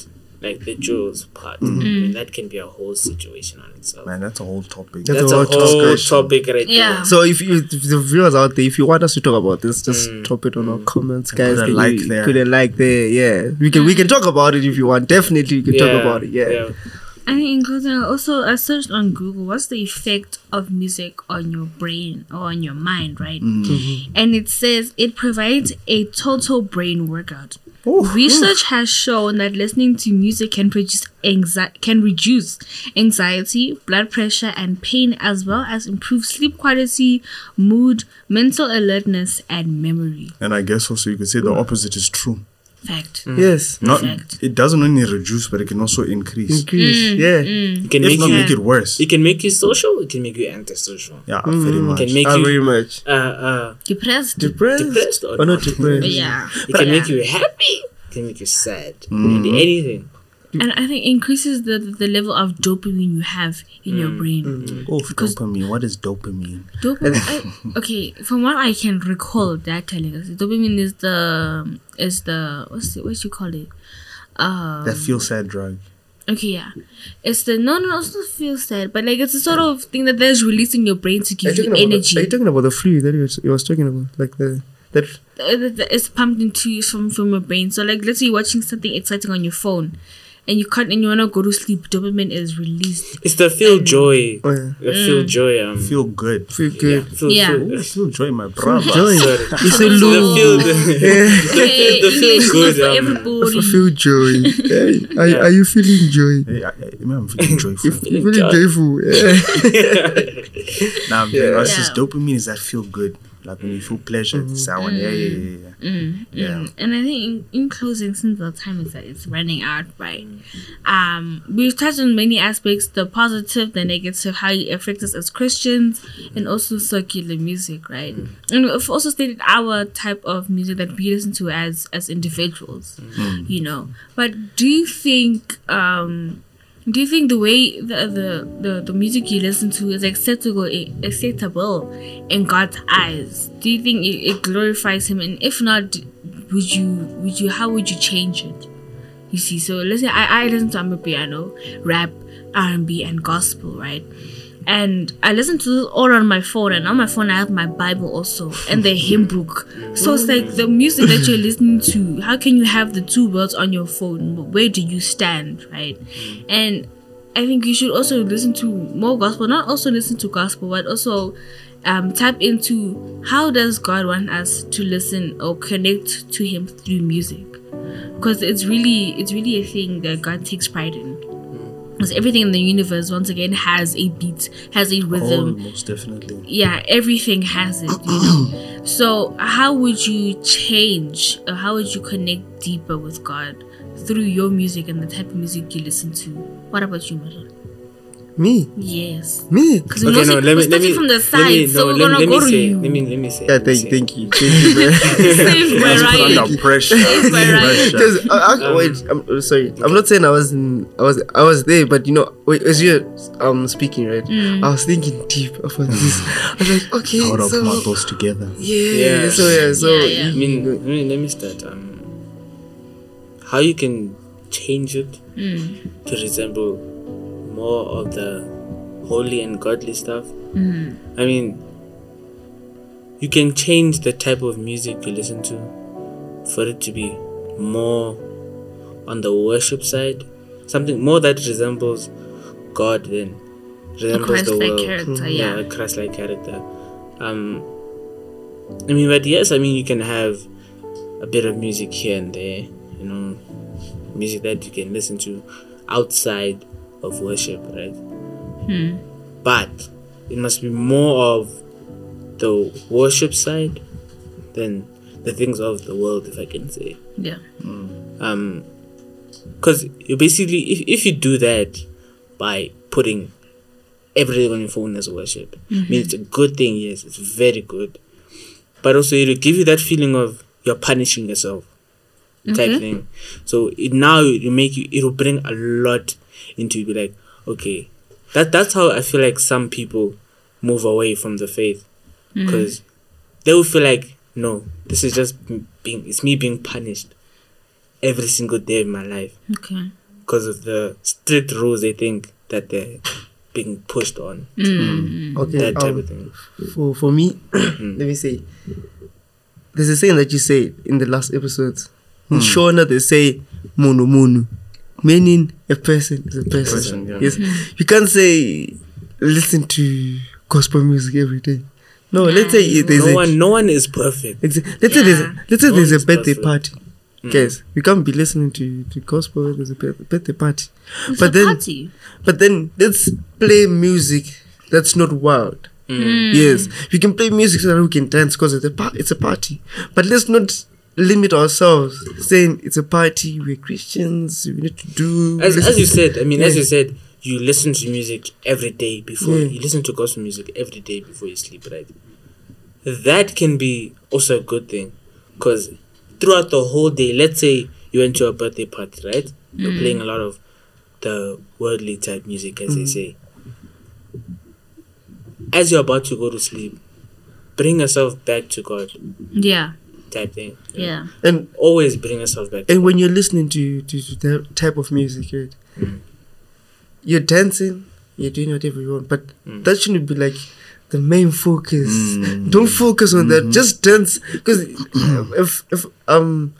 like the jewels part, mm-hmm. I mean, mm-hmm. that can be a whole situation on itself. Man, that's a whole topic. That's That's a a whole whole topic right Yeah. there. So if you, if the viewers out there, if you want us to talk about this, just mm. drop it on our mm. comments, guys. put a Can like you- there. Put a like there. Yeah, we can we can talk about it if you want. Definitely, we can talk about it. Yeah. I think in closing, also I searched on Google what's the effect of music on your brain or on your mind, right? Mm-hmm. Mm-hmm. And it says it provides a total brain workout. Research has shown that listening to music can produce anxi- can reduce anxiety, blood pressure, and pain, as well as improve sleep quality, mood, mental alertness, and memory. And I guess also you could say the opposite is true. Fact. Yes. Not Fact. it doesn't only reduce, but it can also increase. Increase. Yeah. It can If make not you. make it worse. It can make you social. It can make you antisocial. Yeah, very much. It can make Ah, you very much. uh, uh, Depressed. Depressed. depressed or Or not not. depressed. yeah. It can make you happy. It can make you sad. It can be anything. And I think increases the the level of dopamine you have in your brain. Oh, dopamine. What is dopamine? Dopamine. I, okay, from what I can recall, that telling us dopamine is the is the what's it, what you call it? Um, That feel sad drug. okay, yeah, it's the no, no, it's not feel sad, but like it's the sort of thing that there's released in your brain to Are you give you energy. The, are you talking about the fluid that you was, you was talking about? Like the that Uh, that- that It's pumped into you from from your brain. So like, let's say you're watching something exciting on your phone, and you can't and you wanna go to sleep. Dopamine is released. It's the feel joy. oh yeah, The feel joy. Um, Feel good. feel yeah, good. feel, Yeah. feel- I feel joy, my brother. Joy. Sorry. You say the low. feel. The, Okay, the feel English good, not for um, everybody. Feel joy. Hey, are, Yeah. are you feeling joy? Hey, I, I, I'm feeling joyful. You Feeling feeling joyful? Yeah. Nah, Yeah. yeah. us is Yeah. dopamine is that feel good. Like when you feel pleasure. It's that one. Yeah, yeah, yeah, yeah. Mm, Yeah. And I think in, in closing, since the time is that it's running out, right? Um, we've touched on many aspects: the positive, the negative, how it affects us as Christians, and also secular music, right? And we've also stated our type of music that we listen to as as individuals, you know. But do you think um do you think the way the, the, the, the music you listen to is acceptable acceptable in God's eyes? Do you think it, it glorifies Him? And if not, would you would you how would you change it? You see, so let's say I, I listen to Amapiano, rap, R and B, and gospel, right? And I listen to this all on my phone, and on my phone I have my Bible also and the hymn book. So it's like the music that you're listening to. How can you have the two worlds on your phone? Where do you stand, right? And I think you should also listen to more gospel. Not also listen to gospel, but also um, tap into how does God want us to listen or connect to Him through music? Because it's really, it's really a thing that God takes pride in. Because everything in the universe, once again, has a beat, has a Oh, rhythm, most definitely. yeah everything has it you know so how would you change or how would you connect deeper with god through your music and the type of music you listen to what about you Mara? Me, yes me. because Okay, no, let me, let me, from the let side me, so we're let, gonna let go me to say, you let me, let me say. Yeah, thank, say. thank you, thank you, man. Save my Man's put right under pressure. my right. Pressure. Because I, I, wait, I'm uh, sorry. I'm not saying I was in. I was. I was there, but you know, wait, as you're um speaking, right? I was thinking deep about this. I was like, okay, How to so put those together. yeah, Yeah. so yeah, so Yeah, yeah. I mean, let me, let me start. Um, how you can change it Mm. to resemble more of the holy and godly stuff. Mm. I mean, you can change the type of music you listen to for it to be more on the worship side, something more that resembles God than resembles the world. character yeah, yeah a Christ-like character. Um, I mean, but yes, I mean you can have a bit of music here and there, you know, music that you can listen to outside of worship, right? Hmm. But it must be more of the worship side than the things of the world, if I can say. yeah Um, because you basically, if if you do that by putting everything on your phone as worship, I mean it's a good thing. Yes, it's very good, but also it'll give you that feeling of you're punishing yourself, type Okay. thing. So it now it make you. It'll bring a lot into. Be like, okay, that that's how I feel like some people move away from the faith mm. because they will feel like no, this is just being it's me being punished every single day of my life okay because of the strict rules they think that they're being pushed on mm. mm. mm okay. that type um, of thing. for for me, let me say. There's a saying that you said in the last episode. In Shona, they say "munhu munhu." Meaning a person is a person. person, yeah. Yes, you can't say listen to gospel music every day. No, let's say there's No a one, no one is perfect. Exa- Let's say there's a, let's say No there's a birthday perfect. party. Mm. Guys, we can't be listening to, to gospel when there's a birthday party. It's but a then party. but then let's play music that's not wild. Mm. Yes. We can play music so that we can dance because it's a it's a party. But let's not limit ourselves saying it's a party, we're Christians, we need to do As, as you said, I mean, as you said, you listen to music every day before Yeah. you listen to gospel music every day before you sleep, right? That can be also a good thing, because throughout the whole day, let's say you went to a birthday party, right? You're mm. playing a lot of the worldly type music, as they mm. say. As you're about to go to sleep, bring yourself back to God, Yeah. Type thing. Yeah. and Always bring yourself back. and when you're listening to, to, to that type of music, right, mm-hmm. you're dancing, you're doing whatever you want, but mm. that shouldn't be like the main focus. Mm. Don't focus on that. Mm-hmm. Just dance, because if if um,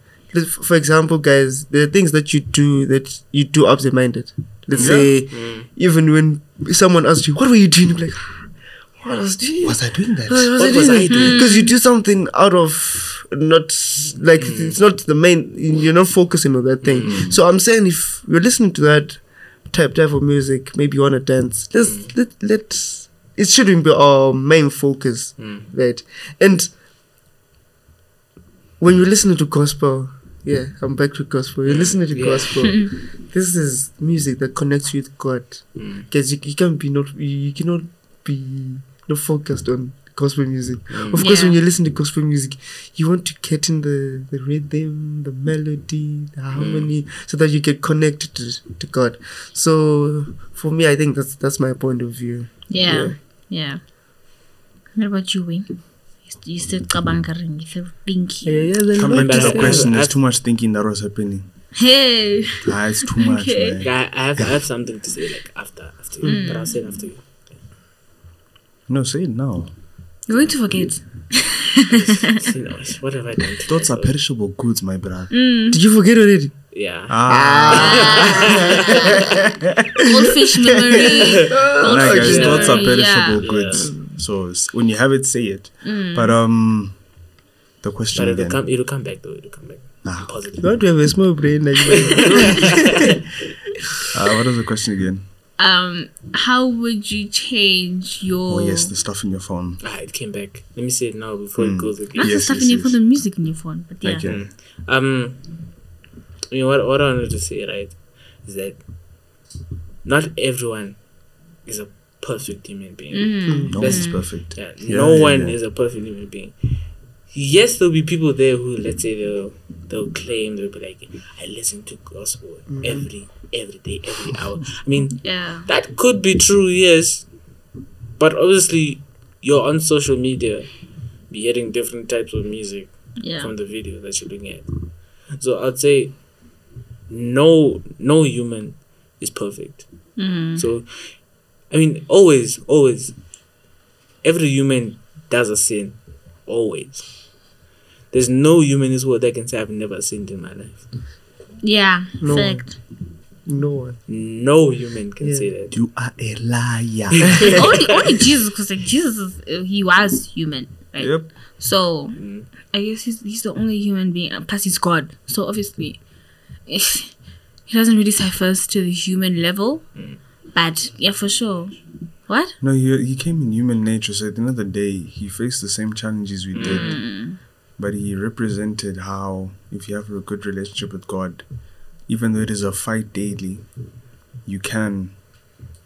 for example, guys, there are things that you do that you do absent-minded. Let's say, mm. even when someone asks you, "What were you doing?" You're like, "What was doing?" Was I doing that? What What was I doing? Because you do something out of not like mm. it's not the main. You're not focusing on that thing. Mm. So I'm saying if you're listening to that type type of music, maybe you wanna dance. Let's mm. let let. It shouldn't be our main focus, right? And when you're listening to gospel, yeah, come back to gospel. You're listening to Yeah. gospel. this is music that connects you with God. Because you, you can't be not you, you cannot be not focused on gospel music. Mm. Of course, Yeah. when you listen to gospel music, you want to get in the, the rhythm, the melody, the mm. harmony, so that you get connected to, to God. So for me, I think that's that's my point of view. Yeah. Yeah. What about you, Wayne? You said kabangering, you said thinking. Yeah, yeah, then Come back to I- the question. I- There's too much thinking that was happening. Hey. Ah, it's too much, Okay. man. I have, I have something to say like after after you, but I'll say it after you. No, say it now. You're going to forget. See, what have I done? Thoughts are perishable goods, my brother. Did you forget already? Yeah. Goldfish memory. Nah, guys, Goldfish thoughts are memory, yeah. perishable goods. So when you have it, say it. But um, the question But it'll again. come. It'll come back though. It'll come back. Nah. Positive. You want to have a small brain like mine. Uh, what is the question again? Um, how would you change your Oh yes, the stuff in your phone. Ah, it came back. Let me say it now before it goes again. not the stuff yes, in your yes. phone, the music in your phone. But yeah. Okay. Um, I mean, what what I wanted to say right is that not everyone is a perfect human being. Mm. No That's- one's perfect. Yeah, Yeah, no yeah, one yeah. is a perfect human being. Yes, there'll be people there who, let's say, they'll they'll claim they'll be like, I listen to gospel Mm-hmm. every every day, every hour. I mean, Yeah. that could be true, yes, but obviously, you're on social media, be hearing different types of music Yeah. from the video that you're looking at. So I'd say, no no human is perfect. Mm. So, I mean, always, always, every human does a sin. Always. There's no human in this world that can say, I've never sinned in my life. Yeah. No. Fact. No one. No human can Yeah. say that. You are a liar. only only Jesus, because like Jesus, is, uh, he was human, right? yep. So Mm. I guess he's he's the only human being. Plus, he's God. So obviously, he doesn't really suffers to the human level. But yeah, for sure. What? No, he, he came in human nature. So at the end of the day, he faced the same challenges we did. But he represented how, if you have a good relationship with God, even though it is a fight daily, you can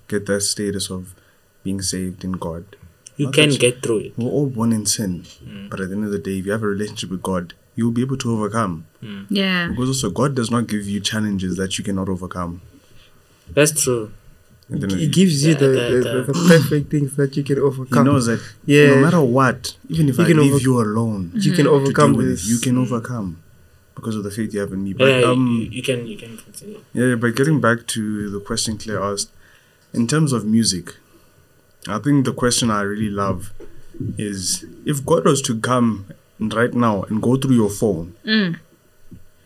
get that status of being saved in God. You Not can that- get through it. We're all born in sin. Hmm. But at the end of the day, if you have a relationship with God, you'll be able to overcome. Hmm. Yeah. Because also, God does not give you challenges that you cannot overcome. That's true. And then He gives you the, Yeah, the, the, the perfect things that you can overcome. he knows that Yeah. no matter what, even if You I can leave over- you alone you can overcome deal with this. it, you can overcome because of the faith you have in me. But Yeah, um, you, you can you can continue. Yeah, but getting back to the question Claire asked, in terms of music, I think the question I really love is if God was to come right now and go through your phone, Mm.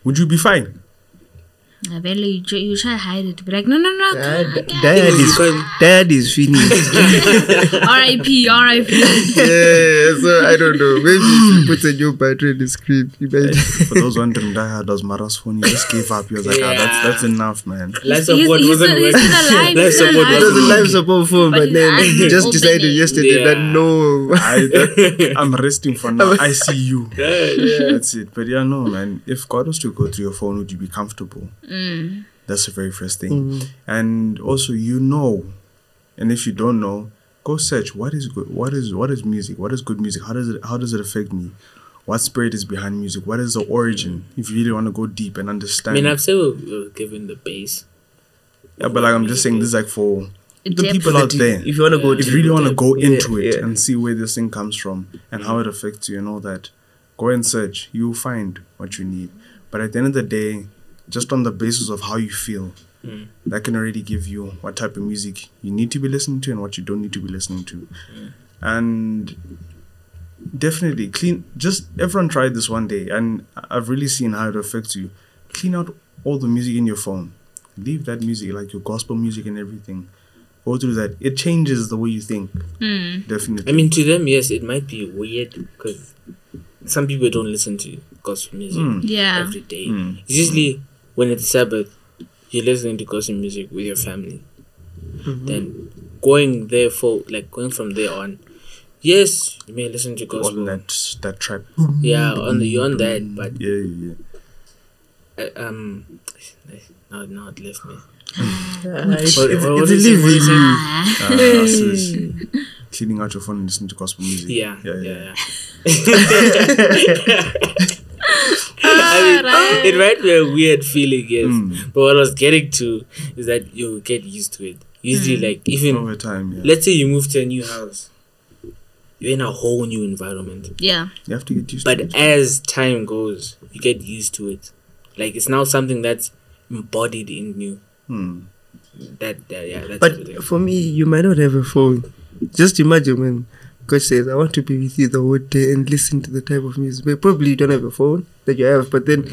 would you be fine? I bet you, try- you try hide it. Be like, no, no, no. Dad, dad is dad is finished. R.I.P. R.I.P. yeah, so I don't know. Maybe if you put a new battery in the screen, imagine. For those wondering, Die Hard was Mara's phone. He just gave up. He was like, ah, that's that's enough, man. Life He's- support he's wasn't still- he's working. still alive, Life he's still support It alive. was a wasn't life support phone, But but his then eyes he were just open decided it. yesterday that Yeah. no. I, that, I'm resting for now. I see you. Yeah, That's it. But yeah, no, man. If God was to go through your phone, would you be comfortable? Mm. That's the very first thing. Mm. And also, you know, and if you don't know, go search what is good. What is what is music? What is good music? How does it how does it affect me? What spirit is behind music? What is the origin? If you really want to go deep and understand, I mean, I've said we were given the base. yeah, but like I'm just saying, this is like for the Depth. people out there. If you want to go, if you really want to go Yeah, into it yeah. and see where this thing comes from and how it affects you and all that, go and search. You'll find what you need. But at the end of the day, just on the basis of how you feel, Mm. that can already give you what type of music you need to be listening to and what you don't need to be listening to. And definitely clean. Just everyone tried this one day, and I've really seen how it affects you. Clean out all the music in your phone. Leave that music, like your gospel music and everything. Go through that. It changes the way you think. Definitely. I mean, to them, yes, it might be weird because some people don't listen to gospel music Mm. Yeah. every day. Mm. It's usually when it's Sabbath, you're listening to gospel music with your family. Then going there for like going from there on, yes, you may listen to gospel gospel. that that trap. Yeah, on the you're on that, but Yeah, yeah, yeah. uh, um, no, no, it left me. It's, What- it's, what- what it's is it? leaving What is it? you. Uh, us is cleaning out your phone and listening to gospel music. Yeah, yeah, yeah, yeah. yeah. I mean, it might be a weird feeling, yes. Mm. But what I was getting to is that you get used to it. Usually, like even Over time, yeah. let's say you move to a new house, you're in a whole new environment. Yeah. You have to get used to But it. as time goes, you get used to it. Like it's now something that's embodied in you. Hmm. That, that yeah, that's But for me, you might not have a phone. Just imagine when coach says, I want to be with you the whole day and listen to the type of music. But probably you don't have a phone that you have. But then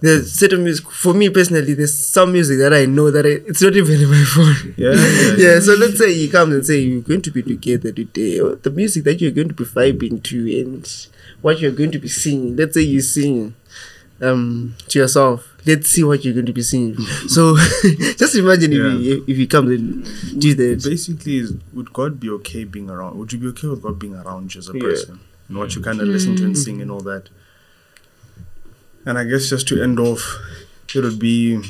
there's certain music. For me personally, there's some music that I know that I, it's not even in my phone. Yeah, yeah, yeah, so let's say he comes and say you're going to be together today, or the music that you're going to be vibing to, and what you're going to be singing. Let's say you sing um to yourself. Let's see what you're going to be seeing. So just imagine if he if he comes and do that. Basically, is would God be okay being around? Would you be okay with God being around you as a Yeah. person and what you kind of listen to and mm. sing and all that? And I guess just to end off, it would be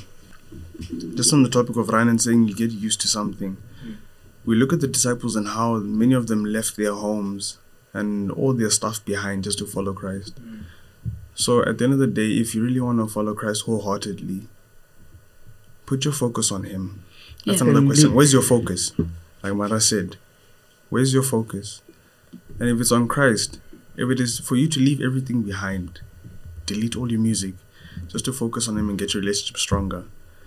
just on the topic of Ryan and saying you get used to something. Mm. We look at the disciples and how many of them left their homes and all their stuff behind just to follow Christ. Mm. So at the end of the day, if you really want to follow Christ wholeheartedly, put your focus on Him. That's Yeah. another question. Where's your focus? Like Mara said, where's your focus? And if it's on Christ, if it is for you to leave everything behind, delete all your music, just to focus on Him and get your relationship stronger,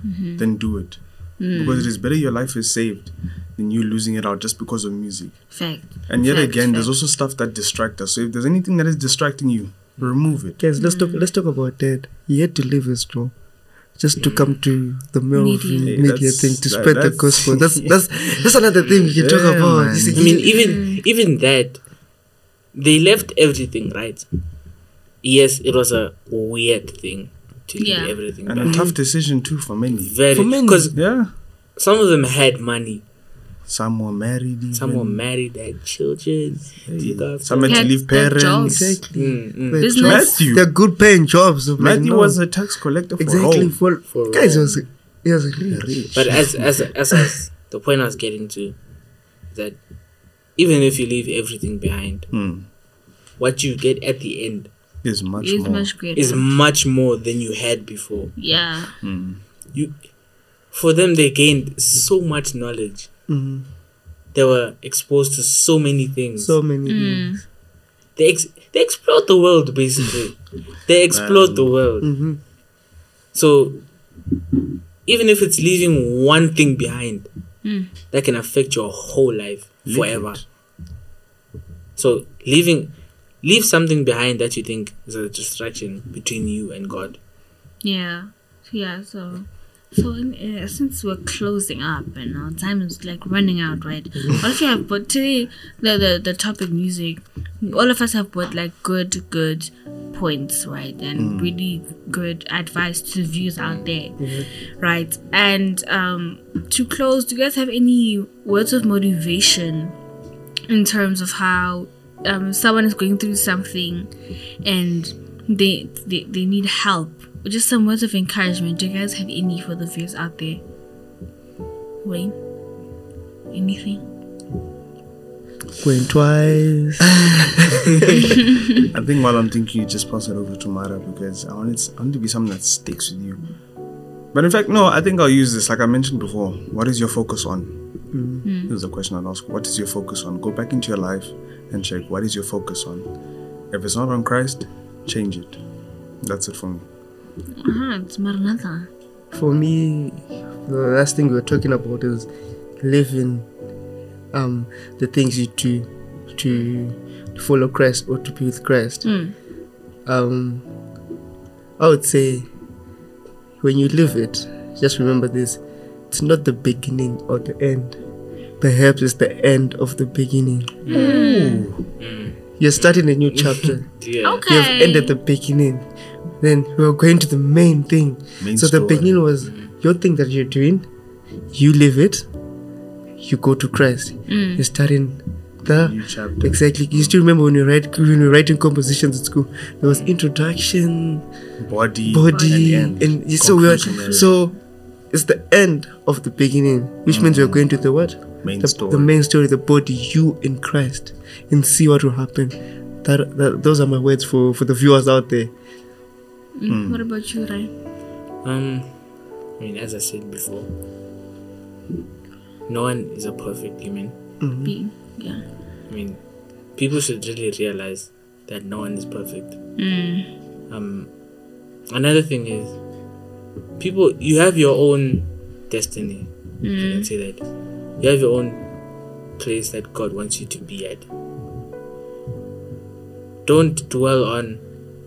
mm-hmm. then do it. Mm. Because it is better your life is saved than you losing it out just because of music. Fact. And yet Fact, again, there's also stuff that distracts us. So if there's anything that is distracting you, remove it. Guys, let's talk. Mm. Let's talk about that. He had to leave his job just to come to the Melville Media. media, Hey, that's- thing to that- spread the that's- gospel. That's that's that's another thing we can talk about. man. See, I mean, even even that, they left everything right. Yes, it was a weird thing to leave Yeah. everything. And a tough decision too for many. Very For many. because Yeah. some of them had money. Some were married. Even. Some were married, had children. took after- Some had to leave parents. jobs. exactly. Mm, mm. They're Business. Matthew. They're good paying jobs. Matthew no. was a tax collector for exactly Rome. for, For guys. He Rome. was he was rich. But as as as, as the point I was getting to, that even if you leave everything behind, Hmm. what you get at the end Is much Is more. much greater. is much more than you had before. yeah. Hmm. You, for them, they gained so much knowledge. Mhm. They were exposed to so many things. so many things. they ex- they explored the world basically. they explored the world. hmm So even if it's leaving one thing behind, Mm. that can affect your whole life Leave forever. it. So leaving leave something behind that you think is a distraction between you and God. Yeah. yeah, so so in, uh, since we're closing up and our time is like running out, right? What if you have but today the, the the topic music, all of us have put like good good points, right? And really good advice to the viewers out there. Right. And um to close, do you guys have any words of motivation in terms of how um someone is going through something and they they, they need help? Or just some words of encouragement. Do you guys have any for the viewers out there? Wayne? Anything? Going twice. I think while I'm thinking, you just pass it over to Mara because I want it, I want it to be something that sticks with you. But in fact, no, I think I'll use this. Like I mentioned before, what is your focus on? Mm-hmm. This is a question I'll ask. What is your focus on? Go back into your life and check what is your focus on. If it's not on Christ, change it. That's it for me. Uh-huh, it's Maranatha. For me, the last thing we were talking about is living um, the things you do to, to follow Christ or to be with Christ. Mm. Um, I would say when you live it, just remember this it's not the beginning or the end. Perhaps it's the end of the beginning. You're starting a new chapter. Yeah. Okay. You have ended the beginning. Then we're going to the main thing. Main so the beginning was mm-hmm. your thing that you're doing. You live it. You go to Christ. Mm. You're starting the New chapter. exactly. You still remember when you write when you're writing compositions at school. There was mm. introduction, Body, body, and and, end. you- so we are so it's the end of the beginning, which means we're mm. going to the what? Main the, story. the main story, the body, you in Christ, and see what will happen. That, that those are my words for for the viewers out there. Mm. What about you, Ryan? Um, I mean, as I said before, no one is a perfect human. Being, yeah. I mean, people should really realize that no one is perfect. Mm. Um, another thing is, people, you have your own destiny. If you can say that. You have your own place that God wants you to be at. Don't dwell on.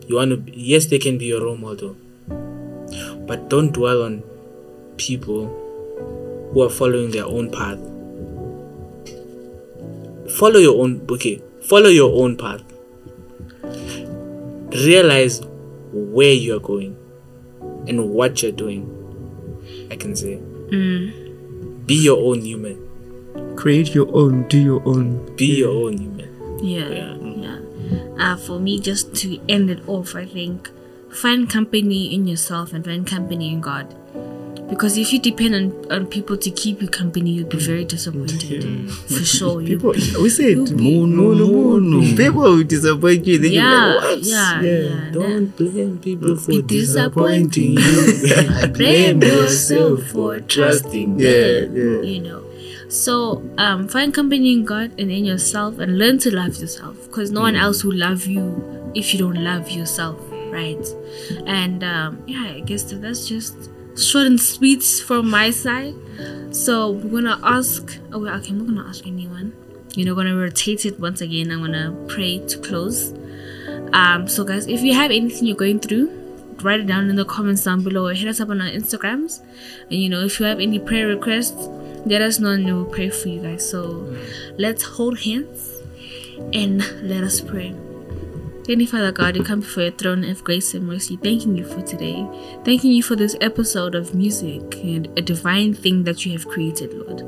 You want to. Be, yes, they can be your role model, but don't dwell on people who are following their own path. Follow your own. Okay, follow your own path. Realize where you are going and what you're doing. I can say. Mm. Be your own human. Create your own, do your own. Be your own human. Yeah, Yeah. Yeah. Uh, for me, just to end it off, I think find company in yourself and find company in God. Because if you depend on, on people to keep you company, you'll be very disappointed. For sure. People, we said You'll no, no, no, no. People will disappoint you. Then yeah, you're like, what? yeah, yeah, Don't blame people for disappointing disappointing you. Blame yourself for trusting Yeah, them. yeah. You know. So um, find company in God and in yourself, and learn to love yourself. Because no one else will love you if you don't love yourself, right? And um, yeah, I guess that's just short and sweet from my side. So we're gonna ask. Oh, well, okay, I'm not gonna ask anyone. You know, we're gonna rotate it once again. I'm gonna pray to close. Um, so guys, if you have anything you're going through, write it down in the comments down below or hit us up on our Instagrams. And you know, if you have any prayer requests, let us know and we'll pray for you guys. So mm. let's hold hands and let us pray. Heavenly Father God, we come before your throne of grace and mercy, thanking you for today. Thanking you for this episode of music and a divine thing that you have created, Lord.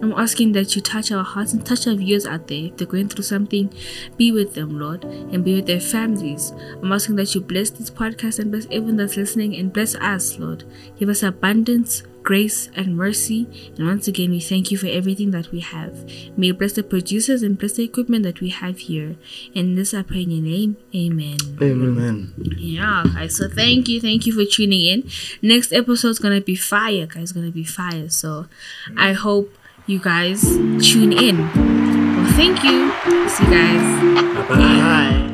I'm asking that you touch our hearts and touch our viewers out there. If they're going through something, be with them, Lord, and be with their families. I'm asking that you bless this podcast and bless everyone that's listening and bless us, Lord. Give us abundance, grace, and mercy. And once again, we thank you for everything that we have. May you bless the producers and bless the equipment that we have here. And this I pray in your name. Amen. Amen. Yeah, guys. So thank you, thank you for tuning in. Next episode's gonna be fire, guys. Gonna be fire. So I hope you guys tune in. Well, thank you. See you guys. Bye bye.